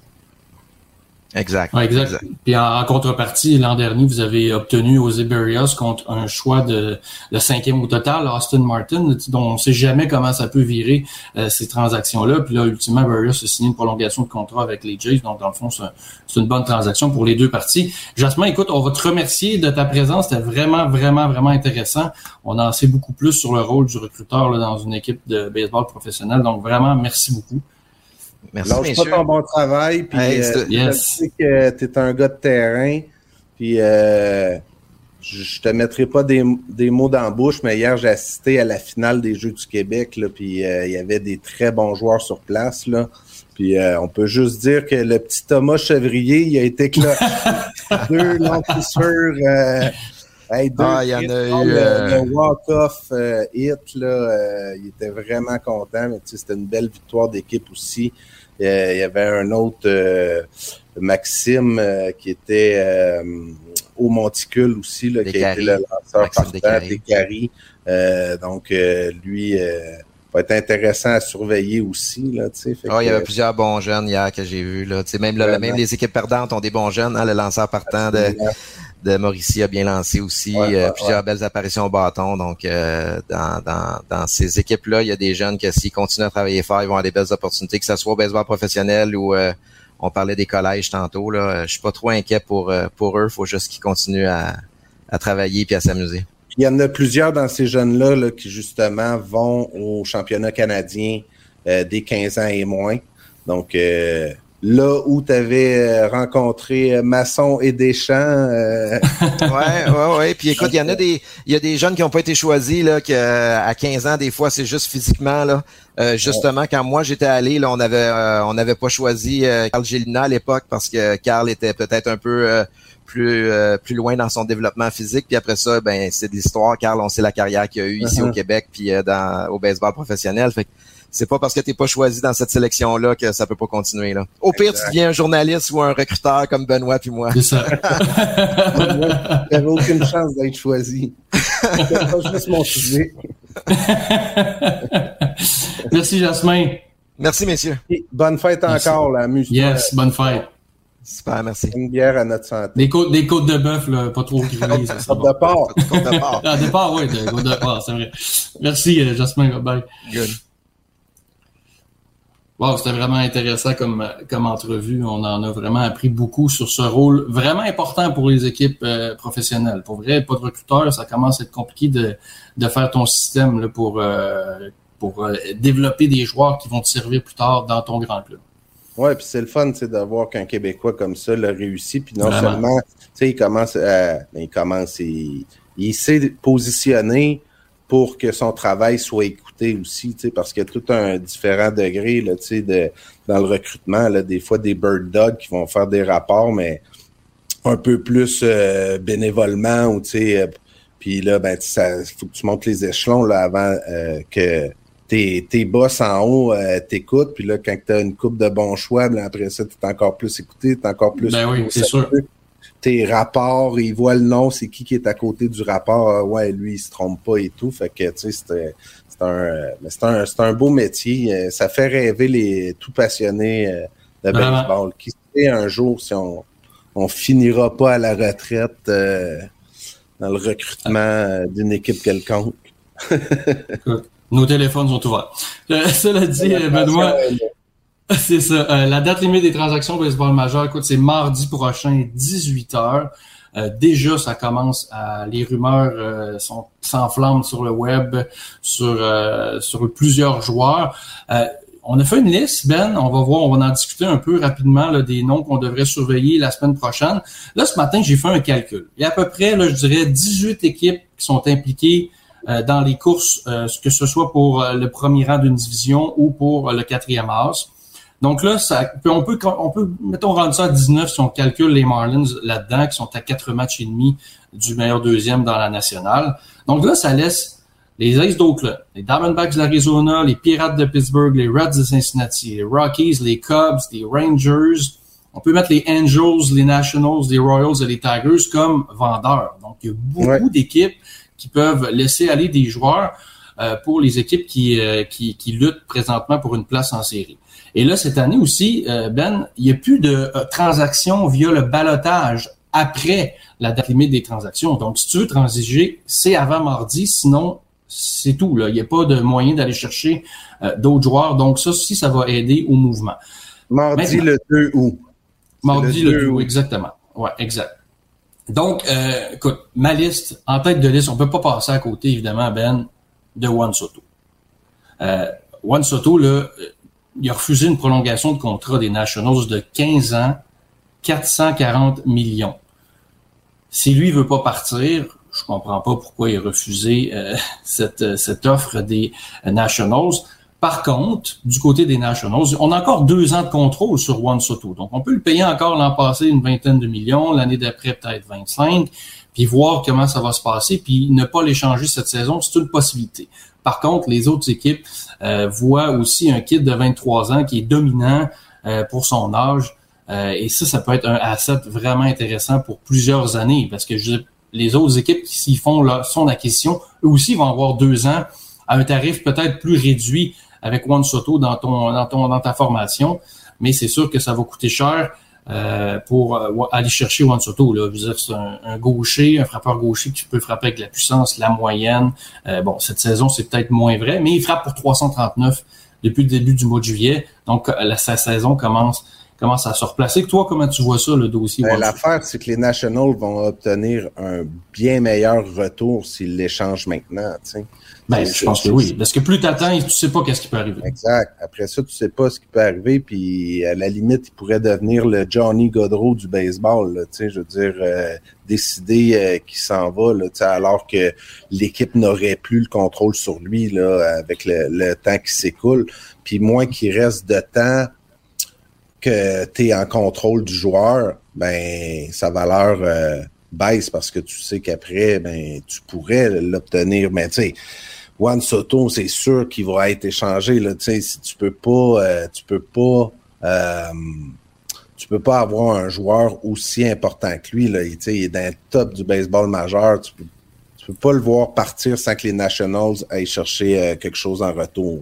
Exact. exact. Puis en, contrepartie, l'an dernier, vous avez obtenu aux Iberias contre un choix de le cinquième au total, Austin Martin, dont on ne sait jamais comment ça peut virer euh, ces transactions-là. Puis là, ultimement, Iberias a signé une prolongation de contrat avec les Jays. Donc, dans le fond, c'est une bonne transaction pour les deux parties. Jasmin, écoute, on va te remercier de ta présence. C'était vraiment, vraiment, vraiment intéressant. On en sait beaucoup plus sur le rôle du recruteur là, dans une équipe de baseball professionnelle. Donc, vraiment, merci beaucoup. Merci, Lâche pas ton bon travail. Puis, euh, Je sais que tu es un gars de terrain. Puis, euh, je te mettrai pas des, des mots dans la bouche, mais hier, j'ai assisté à la finale des Jeux du Québec. Là, puis, euh, il y avait des très bons joueurs sur place. Là. Puis, on peut juste dire que le petit Thomas Chevrier, il a été là, deux longs ah, il y en a eu. Le, euh, walk-off euh, hit, là, euh, il était vraiment content, mais c'était une belle victoire d'équipe aussi. il y avait un autre, Maxime, qui était au monticule aussi, là, qui a été le lanceur partant, des donc, lui va être intéressant à surveiller aussi. Là, oh, il y avait plusieurs bons jeunes hier que j'ai vus. Là. Même, même les équipes perdantes ont des bons jeunes. Hein, le lanceur partant de, de Mauricie a bien lancé aussi. Euh, plusieurs belles apparitions au bâton. Donc, euh, dans, dans, dans, ces équipes-là, il y a des jeunes qui, s'ils continuent à travailler fort, ils vont avoir des belles opportunités, que ce soit au baseball professionnel ou euh, on parlait des collèges tantôt. Là, je suis pas trop inquiet pour, pour eux. Il faut juste qu'ils continuent à, à travailler puis à s'amuser. Il y en a plusieurs dans ces jeunes-là là, qui, justement, vont au championnat canadien des 15 ans et moins. Donc, là où tu avais euh, rencontré euh, Masson et Deschamps. Euh... ouais, ouais, ouais. Puis écoute, il y en a des, il y a des jeunes qui n'ont pas été choisis là, que à 15 ans des fois c'est juste physiquement là. Euh, justement, quand moi j'étais allé, là, on avait, on n'avait pas choisi Carl Gélina à l'époque parce que Carl était peut-être un peu plus plus loin dans son développement physique. Puis après ça, ben c'est de l'histoire. Carl, on sait la carrière qu'il a eu ici au uh-huh. Québec, puis dans au baseball professionnel. Fait c'est pas parce que t'es pas choisi dans cette sélection-là que ça peut pas continuer. Là. Au pire, tu deviens un journaliste ou un recruteur comme Benoît puis moi. C'est ça. J'avais aucune chance d'être choisi. pas juste mon sujet. Merci, Jasmin. Merci, messieurs. bonne fête encore, la musique. Yes, bonne fête. Super, merci. Une bière à notre santé. Des côtes, des côtes de bœuf, là, pas trop grillées, ça. Côtes de porc. Côtes de porc. ah, de porc, oui, des côtes de porc, c'est vrai. Merci, euh, Jasmin. Bye. Good. Wow, c'était vraiment intéressant comme, comme entrevue. On en a vraiment appris beaucoup sur ce rôle vraiment important pour les équipes euh, professionnelles. Pour vrai, pas de recruteur, ça commence à être compliqué de, de faire ton système là, pour, euh, pour euh, développer des joueurs qui vont te servir plus tard dans ton grand club. Ouais, puis c'est le fun, c'est de voir qu'un Québécois comme ça l'a réussi. Puis non seulement, il commence, à, il commence, il, il sait positionner pour que son travail soit écouté aussi, parce qu'il y a tout un différent degré là, de, dans le recrutement. Là, des fois, des bird dogs qui vont faire des rapports, mais un peu plus euh, bénévolement. Ou, euh, puis là, ben, il faut que tu montes les échelons là, avant euh, que tes, tes boss en haut t'écoutent. Puis là, quand tu as une coupe de bons choix, ben, après ça, tu es encore plus écouté, tu es encore plus... Ben oui, c'est sûr tes rapports, il voit le nom, c'est qui qui est à côté du rapport. Ah ouais, lui, il se trompe pas et tout. Fait que, tu sais, c'est un, un, un, beau métier. Euh, ça fait rêver les tout passionnés euh, de baseball. Qui sait un jour si on, on finira pas à la retraite euh, dans le recrutement d'une équipe quelconque. Nos téléphones sont ouverts. Cela dit, Benoît, C'est ça. Euh, la date limite des transactions baseball majeur, écoute, c'est mardi prochain, 18 h euh, déjà, ça commence à les rumeurs euh, sont s'enflamment sur le web, sur sur plusieurs joueurs. on a fait une liste, Ben. On va voir, on va en discuter un peu rapidement là, des noms qu'on devrait surveiller la semaine prochaine. Là, ce matin, j'ai fait un calcul. Il y a à peu près, là, je dirais, 18 équipes qui sont impliquées dans les courses, que ce soit pour le premier rang d'une division ou pour le quatrième as. Donc là, ça, on peut, on peut, mettons, rendre ça à 19 si on calcule les Marlins là-dedans, qui sont à quatre matchs et demi du meilleur deuxième dans la nationale. Donc là, ça laisse les Aces d'Oakland, les Diamondbacks de l'Arizona, les Pirates de Pittsburgh, les Reds de Cincinnati, les Rockies, les Cubs, les Rangers. On peut mettre les Angels, les Nationals, les Royals et les Tigers comme vendeurs. Donc, il y a beaucoup d'équipes qui peuvent laisser aller des joueurs euh, pour les équipes qui, euh, qui, qui luttent présentement pour une place en série. Et là, cette année aussi, euh, Ben, il n'y a plus de euh, transactions via le balotage après la date limite des transactions. Donc, si tu veux transiger, c'est avant mardi, sinon, c'est tout. Là. Il n'y a pas de moyen d'aller chercher euh, d'autres joueurs. Donc, ça aussi, ça va aider au mouvement. Mardi le 2 août. Mardi le 2 août, exactement. Ouais, exact. Donc, écoute, ma liste, en tête de liste, on peut pas passer à côté, évidemment, Ben, de Juan Soto. Euh, Juan Soto, là, il a refusé une prolongation de contrat des Nationals de 15 ans, 440 millions. Si lui veut pas partir, je comprends pas pourquoi il a refusé euh, cette, cette offre des Nationals. Par contre, du côté des Nationals, on a encore deux ans de contrôle sur Juan Soto. Donc, on peut le payer encore l'an passé une vingtaine de millions, l'année d'après peut-être 25, puis voir comment ça va se passer, puis ne pas l'échanger cette saison, c'est une possibilité. Par contre, les autres équipes euh, voient aussi un kid de 23 ans qui est dominant euh, pour son âge. Euh, et ça, ça peut être un asset vraiment intéressant pour plusieurs années parce que les autres équipes qui s'y font leur, son acquisition, eux aussi vont avoir deux ans à un tarif peut-être plus réduit avec One Soto dans ton dans ton dans ta formation, mais c'est sûr que ça va coûter cher. Euh, pour euh, aller chercher Juan Soto. Là. C'est un, gaucher, un frappeur gaucher qui peut frapper avec la puissance, la moyenne. Euh, bon, cette saison, c'est peut-être moins vrai, mais il frappe pour 339 depuis le début du mois de juillet. Donc, la, sa saison commence commence à se replacer. Toi, comment tu vois ça, le dossier? Ben, L'affaire, c'est que les Nationals vont obtenir un bien meilleur retour s'ils l'échangent maintenant. Ben, je pense que oui. Parce que plus tu attends, tu sais pas qu'est-ce qui peut arriver. Exact. Après ça, tu sais pas ce qui peut arriver. Puis à la limite, il pourrait devenir le Johnny Godreau du baseball. Là, je veux dire, euh, décider euh, qu'il s'en va, là, alors que l'équipe n'aurait plus le contrôle sur lui là, avec le, le temps qui s'écoule. Puis moins qu'il reste de temps que tu es en contrôle du joueur, ben sa valeur euh, baisse parce que tu sais qu'après, ben tu pourrais l'obtenir. Mais tu sais, Juan Soto, c'est sûr qu'il va être échangé. Là, si tu peux pas, euh, tu peux pas, euh, tu peux pas avoir un joueur aussi important que lui. Là. Il, est dans le top du baseball majeur. Tu peux, tu peux pas le voir partir sans que les Nationals aillent chercher quelque chose en retour.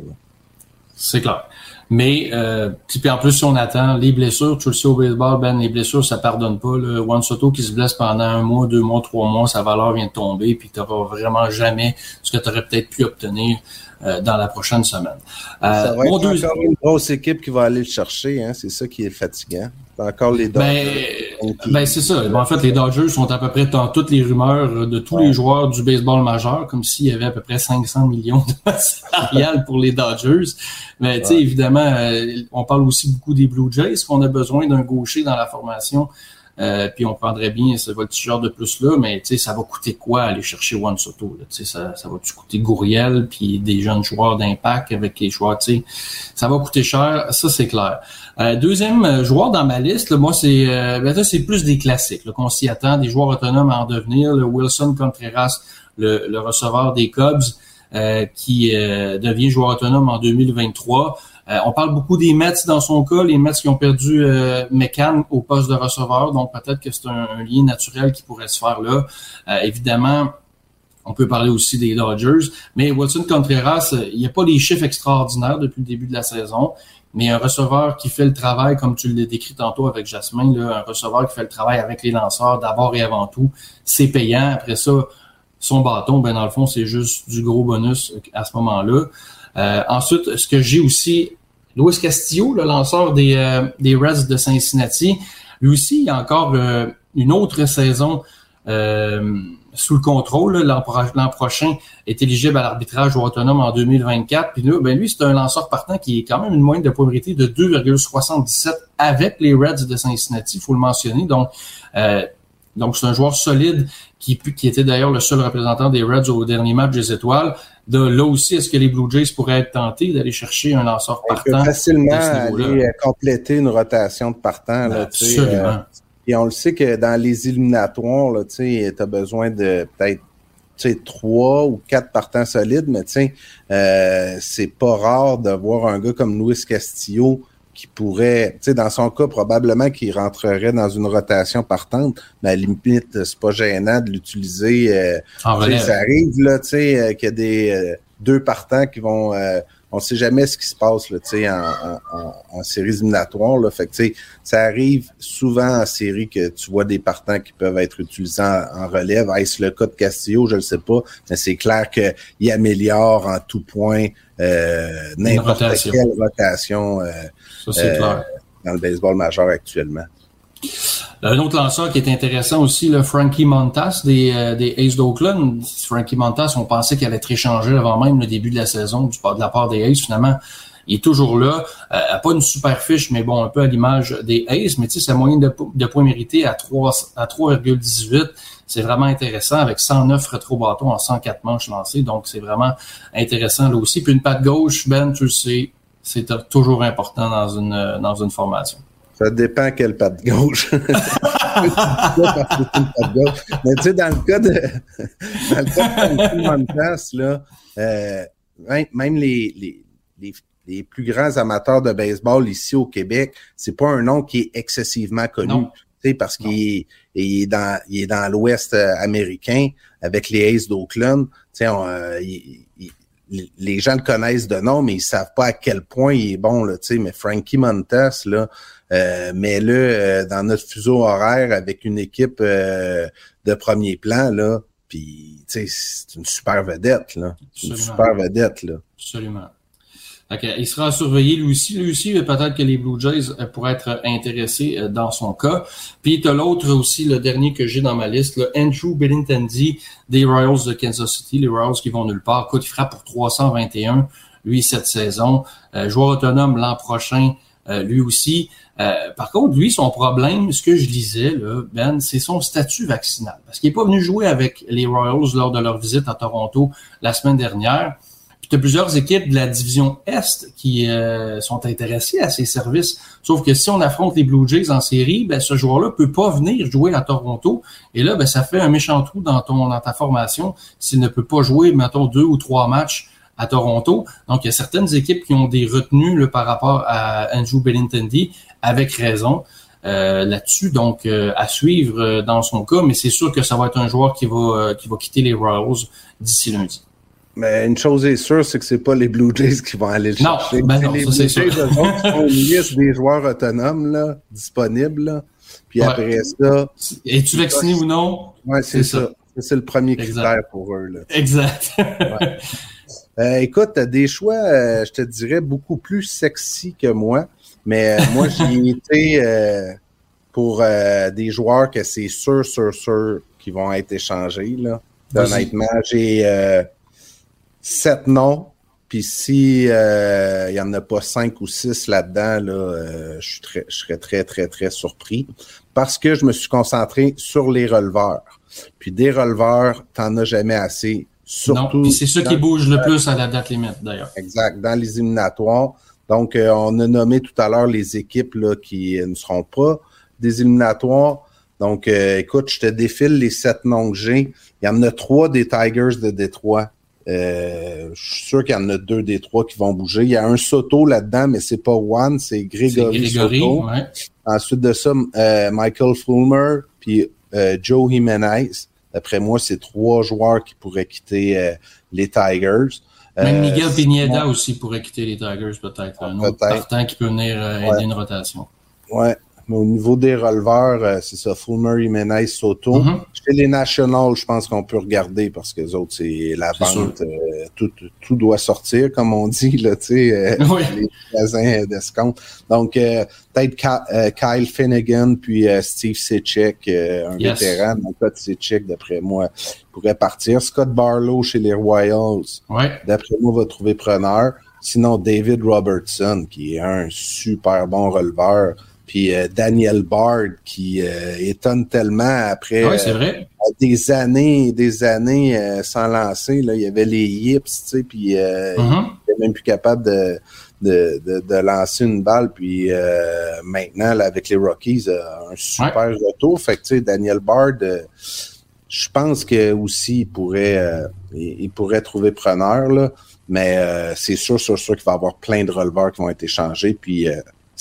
C'est clair. Mais euh, puis en plus, si on attend les blessures, tu le sais au baseball, Ben, les blessures, ça pardonne pas. Le Juan Soto qui se blesse pendant un mois, deux mois, trois mois, sa valeur vient de tomber, puis tu n'auras vraiment jamais ce que tu aurais peut-être pu obtenir euh, dans la prochaine semaine. Euh, ça va être encore une grosse équipe qui va aller le chercher, hein? c'est ça qui est fatigant. encore les Dodgers. Ben, ben c'est ça. en fait, les Dodgers sont à peu près dans toutes les rumeurs de tous les joueurs du baseball majeur, comme s'il y avait à peu près 500 millions de salariales pour les Dodgers. Mais tu sais, évidemment, euh, on parle aussi beaucoup des Blue Jays, qu'on a besoin d'un gaucher dans la formation. Euh, puis on prendrait bien ce voltigeur de plus là, mais ça va coûter quoi aller chercher Juan Soto? Là, ça, ça va-tu coûter Gouriel, puis des jeunes joueurs d'impact avec les joueurs, ça va coûter cher, ça c'est clair. Euh, deuxième euh, joueur dans ma liste, moi c'est ben, c'est plus des classiques qu'on s'y attend, des joueurs autonomes à en devenir. Le Wilson Contreras, le, le receveur des Cubs, qui devient joueur autonome en 2023. Euh, on parle beaucoup des Mets dans son cas, les Mets qui ont perdu euh, McCann au poste de receveur, donc peut-être que c'est un, lien naturel qui pourrait se faire là. Euh, évidemment, on peut parler aussi des Dodgers, mais Wilson Contreras, il n'y a pas des chiffres extraordinaires depuis le début de la saison, mais un receveur qui fait le travail, comme tu l'as décrit tantôt avec Jasmine, là, un receveur qui fait le travail avec les lanceurs d'abord et avant tout, c'est payant. Après ça, son bâton, ben dans le fond, c'est juste du gros bonus à ce moment-là. ensuite, ce que j'ai aussi Luis Castillo, le lanceur des, euh, des Reds de Cincinnati, lui aussi, il a encore euh, une autre saison euh, sous le contrôle. L'an prochain est éligible à l'arbitrage autonome en 2024. Puis là, ben lui, c'est un lanceur partant qui est quand même une moyenne de pauvreté de 2,77 avec les Reds de Cincinnati, il faut le mentionner. Donc, donc c'est un joueur solide qui, qui était d'ailleurs le seul représentant des Reds au dernier match des Étoiles. De là aussi, est-ce que les Blue Jays pourraient être tentés d'aller chercher un lanceur partant? On peut facilement aller euh, compléter une rotation de partant. Là, Absolument. Euh, et on le sait que dans les éliminatoires, tu as besoin de peut-être trois ou quatre partants solides, mais euh, c'est pas rare de voir un gars comme Luis Castillo qui pourrait, tu sais, dans son cas, probablement qu'il rentrerait dans une rotation partante, mais à la limite, c'est pas gênant de l'utiliser. Euh, ça arrive, là, tu sais, euh, qu'il y a des euh, deux partants qui vont on sait jamais ce qui se passe là, en, en, en, séries éliminatoires. Là. Fait que, ça arrive souvent en série que tu vois des partants qui peuvent être utilisés en, relève. Est-ce le cas de Castillo? Je ne sais pas, mais c'est clair qu'il améliore en tout point euh, n'importe quelle rotation euh, euh, dans le baseball majeur actuellement. Un autre lanceur qui est intéressant aussi, le Frankie Montas des, euh, des Aces d'Oakland. Frankie Montas, on pensait qu'il allait être échangé avant même le début de la saison du, de la part des Aces. Finalement, il est toujours là. Euh, pas une super fiche, mais bon, un peu à l'image des Aces. Mais tu sais, sa moyenne de, points mérités à 3 à 3,18. C'est vraiment intéressant avec 109 rétro-bâtons en 104 manches lancées. Donc, c'est vraiment intéressant là aussi. Puis une patte gauche, Ben, tu sais, c'est toujours important dans une, dans une formation. Ça dépend quelle patte gauche. Mais tu sais, dans le cas de dans le cas de Montas, là, euh, même les, les, les, les, plus grands amateurs de baseball ici au Québec, c'est pas un nom qui est excessivement connu. Tu sais, parce qu'il est, dans, il est dans l'Ouest euh, américain avec les Aces d'Oakland. Tu sais, euh, les gens le connaissent de nom, mais ils savent pas à quel point il est bon, là, tu sais, mais Frankie Montas, là, euh, mais là, euh, dans notre fuseau horaire avec une équipe euh, de premier plan, là, puis c'est une super vedette, là. Une super vedette, là. Absolument. Okay. Il sera surveillé lui aussi. Lui aussi, peut-être que les Blue Jays pourraient être intéressés dans son cas. Puis tu as l'autre aussi, le dernier que j'ai dans ma liste, là, Andrew Benintendi des Royals de Kansas City. Les Royals qui vont nulle part. Écoute, il fera pour 321, lui, cette saison. joueur autonome l'an prochain, lui aussi. Euh, par contre, lui, son problème, ce que je disais, là, Ben, c'est son statut vaccinal. Parce qu'il n'est pas venu jouer avec les Royals lors de leur visite à Toronto la semaine dernière. Puis tu as plusieurs équipes de la division Est qui euh, sont intéressées à ces services. Sauf que si on affronte les Blue Jays en série, ben, ce joueur-là peut pas venir jouer à Toronto. Et là, ben, ça fait un méchant trou dans, ton, dans ta formation s'il ne peut pas jouer, mettons, deux ou trois matchs à Toronto. Donc, il y a certaines équipes qui ont des retenues là, par rapport à Andrew Benintendi, avec raison. Euh, là-dessus, donc euh, à suivre dans son cas, mais c'est sûr que ça va être un joueur qui va qui va quitter les Royals d'ici lundi. Mais une chose est sûre, c'est que c'est pas les Blue Jays qui vont aller le chercher. Non, ben non, les ça c'est sûr. une liste des joueurs autonomes là, disponibles. Là. Puis après ça. Es-tu vacciné ou non? Oui, c'est ça. C'est le premier critère pour eux. Là, exact. ouais. euh, écoute, des choix, euh, je te dirais, beaucoup plus sexy que moi. Mais euh, moi, j'ai été euh, pour des joueurs que c'est sûr, sûr, sûr qu'ils vont être échangés. Là. Honnêtement, j'ai sept noms. Puis si il y en a pas cinq ou six là-dedans, là, je, suis très, je serais très, très, très surpris. Parce que je me suis concentré sur les releveurs. Puis des releveurs, t'en as jamais assez. Surtout. Non, c'est ça qui bouge le plus à la date limite, d'ailleurs. Exact. Dans les éliminatoires. Donc, euh, on a nommé tout à l'heure les équipes là, qui ne seront pas des éliminatoires. Donc, euh, écoute, je te défile les sept noms que j'ai. Il y en a trois des Tigers de Détroit euh, je suis sûr qu'il y en a deux des trois qui vont bouger. Il y a un Soto là-dedans, mais c'est pas One, c'est Grégory, Soto. Ouais. Ensuite de ça, euh, Michael Fulmer, puis euh, Joe Jimenez. D'après moi, c'est trois joueurs qui pourraient quitter euh, les Tigers. Même euh, Miguel Pineda aussi pourrait quitter les Tigers, peut-être. Un autre partant qui peut venir aider ouais. une rotation. Ouais. Mais au niveau des releveurs, euh, c'est ça, Fulmer, Jimenez, Soto. Mm -hmm. Chez les Nationals, je pense qu'on peut regarder parce que les autres, c'est la vente. Euh, tout, tout, doit sortir, comme on dit, là, tu sais, euh, oui. les magasins d'escompte. Donc, euh, peut-être Kyle Finnegan, puis Steve Sitchek, un yes. vétéran. Mon cas de Sitchek, d'après moi, pourrait partir. Scott Barlow chez les Royals, ouais. d'après moi, va trouver preneur. Sinon, David Robertson, qui est un super bon releveur puis euh, Daniel Bard qui euh, étonne tellement après vrai. Euh, des années des années sans lancer là il y avait les yips tu sais puis mm -hmm. il était même plus capable de de, de, de lancer une balle puis maintenant là, avec les Rockies un super ouais. retour fait que tu sais Daniel Bard je pense que aussi il pourrait il, il, pourrait trouver preneur là mais c'est sûr sûr sûr qu'il va y avoir plein de releveurs qui vont être échangés puis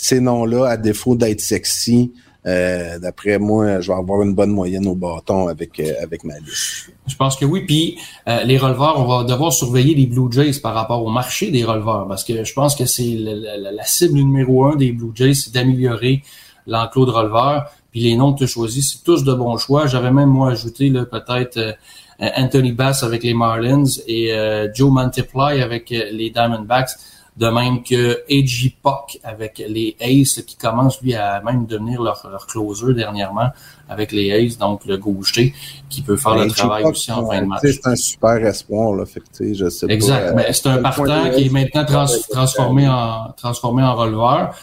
ces noms-là, à défaut d'être sexy, euh, d'après moi, je vais avoir une bonne moyenne au bâton avec, euh, avec ma liste. Je pense que oui. Puis euh, les releveurs, on va devoir surveiller les Blue Jays par rapport au marché des releveurs parce que je pense que c'est la, cible numéro un des Blue Jays, c'est d'améliorer l'enclos de releveurs. Puis les noms que tu as choisis, c'est tous de bons choix. J'avais même moi ajouté peut-être Anthony Bass avec les Marlins et Joe Multiply avec les Diamondbacks de même que A.G. Puck avec les Aces qui commence lui à même devenir leur, leur closer dernièrement avec les Aces, donc le gaucher qui peut faire Ben, le travail aussi en fin de match. C'est un super espoir, là. Fait que, je sais exact. Pas, Mais c'est un partant qui est maintenant trans transformé en, transformé en releveur.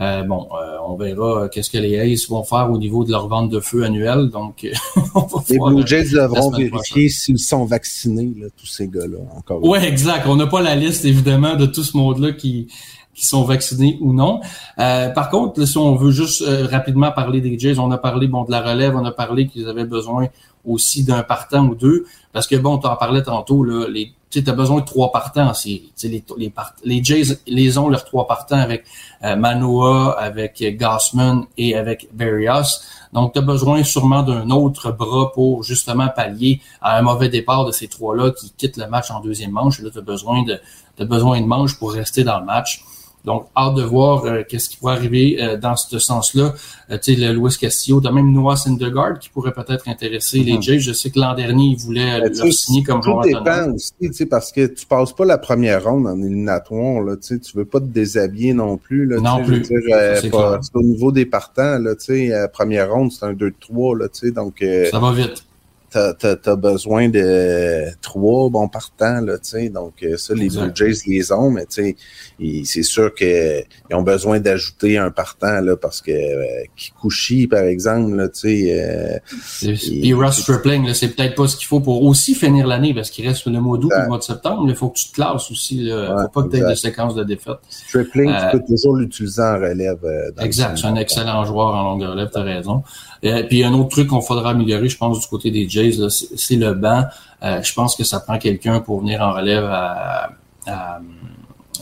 Euh, bon, euh, on verra qu'est-ce que les Aces vont faire au niveau de leur vente de feu annuelle. Donc, les Blue Jays devront vérifier s'ils sont vaccinés, là, tous ces gars-là. Encore. Oui, exact. On n'a pas la liste, évidemment, de tout ce monde-là qui, qui sont vaccinés ou non. Euh, par contre, si on veut juste euh, rapidement parler des Jays, on a parlé bon de la relève, on a parlé qu'ils avaient besoin aussi d'un partant ou deux, parce que bon, tu en parlais tantôt, là, les tu as besoin de trois partants en. Les, les, part les Jays les ont leurs trois partants avec euh, Manoa, avec Gossman et avec Berrios. Donc, tu as besoin sûrement d'un autre bras pour justement pallier à un mauvais départ de ces trois-là qui quittent le match en deuxième manche. Là, tu as besoin de, as besoin de manche pour rester dans le match. Donc, hâte de voir euh, qu'est-ce qui pourrait arriver euh, dans ce sens-là. Euh, tu sais, le Louis Castillo, de même Noah Syndergaard qui pourrait peut-être intéresser mm -hmm. les Jays. Je sais que l'an dernier, il voulait Mais le signer comme joueur Tout dépend aussi, tu sais, parce que tu passes pas la première ronde en éliminatoire, là, tu sais, tu veux pas te déshabiller non plus, là, non plus. Euh, pas, au niveau des partants, là, tu sais, première ronde, c'est un 2-3, là, tu sais, donc... Ça va vite. T'as besoin de trois bons partants, là, tu sais. Donc, euh, ça, les Blue Jays les ont, mais tu sais, c'est sûr qu'ils ont besoin d'ajouter un partant, là, parce que euh, Kikuchi, par exemple, là, tu sais... Euh, et Ross Stripling, c'est peut-être pas ce qu'il faut pour aussi finir l'année, parce qu'il reste le mois d'août et le mois de septembre. Il faut que tu te classes aussi, là. faut pas que tu aies de séquence de défaite. Stripling, tu peux toujours l'utiliser en relève. exact, c'est un excellent joueur en longue relève, t'as raison. Et puis, un autre truc qu'on faudra améliorer, je pense, du côté des Jays, c'est le banc. Euh, je pense que ça prend quelqu'un pour venir en relève à, à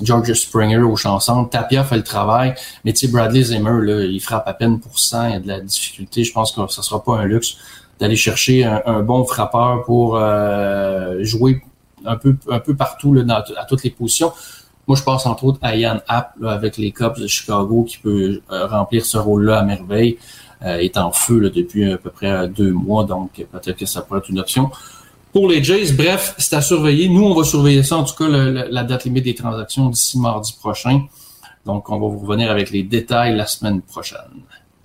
George Springer au chanson. Tapia fait le travail, mais tu sais, Bradley Zimmer, là, il frappe à peine pour 100, il y a de la difficulté. Je pense que ça sera pas un luxe d'aller chercher un, bon frappeur pour euh, jouer un peu un peu partout là, à toutes les positions. Moi, je pense entre autres à Ian Happ avec les Cubs de Chicago qui peut euh, remplir ce rôle-là à merveille. Euh, est en feu depuis à peu près deux mois, donc peut-être que ça pourrait être une option. Pour les Jays, bref, c'est à surveiller. Nous, on va surveiller ça, en tout cas, la date limite des transactions d'ici mardi prochain. Donc, on va vous revenir avec les détails la semaine prochaine.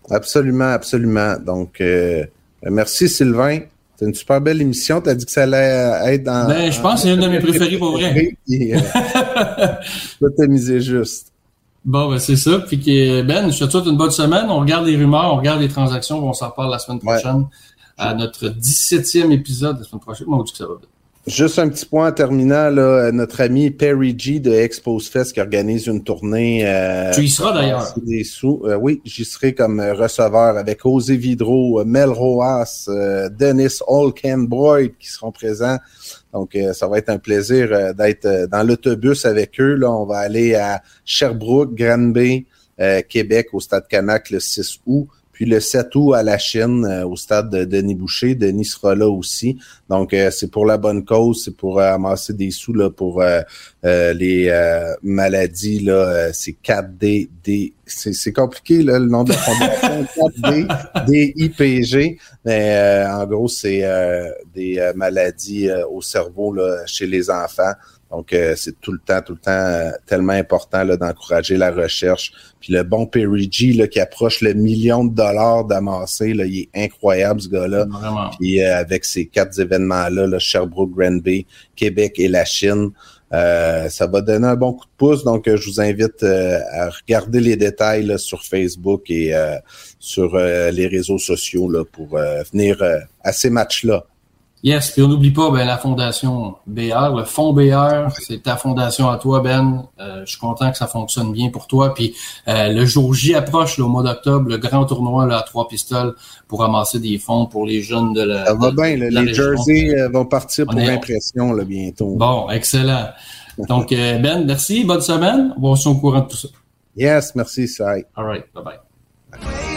Absolument, absolument. Donc, euh, merci Sylvain. C'est une super belle émission. Tu as dit que ça allait être dans. Ben, je pense que c'est une de mes préférées pour vrai. Puis, euh, tu misé juste. Bon, ben c'est ça. Puis Ben, je te souhaite une bonne semaine. On regarde les rumeurs, on regarde les transactions. On s'en reparle la semaine prochaine à notre 17e épisode la semaine prochaine. Moi, on dit que ça va bien. Juste un petit point en terminant, là, notre ami Perry G de Expose Fest qui organise une tournée. Euh, tu y seras d'ailleurs. Des sous. Euh, oui, j'y serai comme receveur avec Osé Vidro, Mel Roas, euh, Dennis Boyd qui seront présents. Donc, euh, ça va être un plaisir euh, d'être euh, dans l'autobus avec eux. Là, on va aller à Sherbrooke, Granby, Québec, au Stade Canac le 6 août. Puis le 7 août à la Chine, au stade de Denis Boucher. Denis sera là aussi. Donc, c'est pour la bonne cause, c'est pour amasser des sous là, pour les maladies. Là, c'est 4D, D, c'est compliqué là, le nom de la fondation 4D, DIPG. Mais en gros, c'est des maladies au cerveau là, chez les enfants. Donc, euh, c'est tout le temps, tout le temps euh, tellement important d'encourager la recherche. Puis le bon Perry G là, qui approche le million de dollars d'amasser, là, il est incroyable ce gars-là. Puis euh, avec ces quatre événements-là, là, Sherbrooke, Granby, Québec et la Chine, ça va donner un bon coup de pouce. Donc, je vous invite à regarder les détails sur Facebook et sur les réseaux sociaux là, pour venir à ces matchs-là. Yes, puis on n'oublie pas ben, la fondation BR, le fonds BR, c'est ta fondation à toi, Ben. Euh, je suis content que ça fonctionne bien pour toi. Puis euh, le jour J approche, au mois d'octobre, le grand tournoi là, à trois pistoles pour ramasser des fonds pour les jeunes de la. Ça va bien, les jerseys euh, vont partir pour l'impression là, bientôt. Bon, excellent. Donc, Ben, merci, bonne semaine. On va se au courant de tout ça. Yes, merci, Sai. All right, bye bye.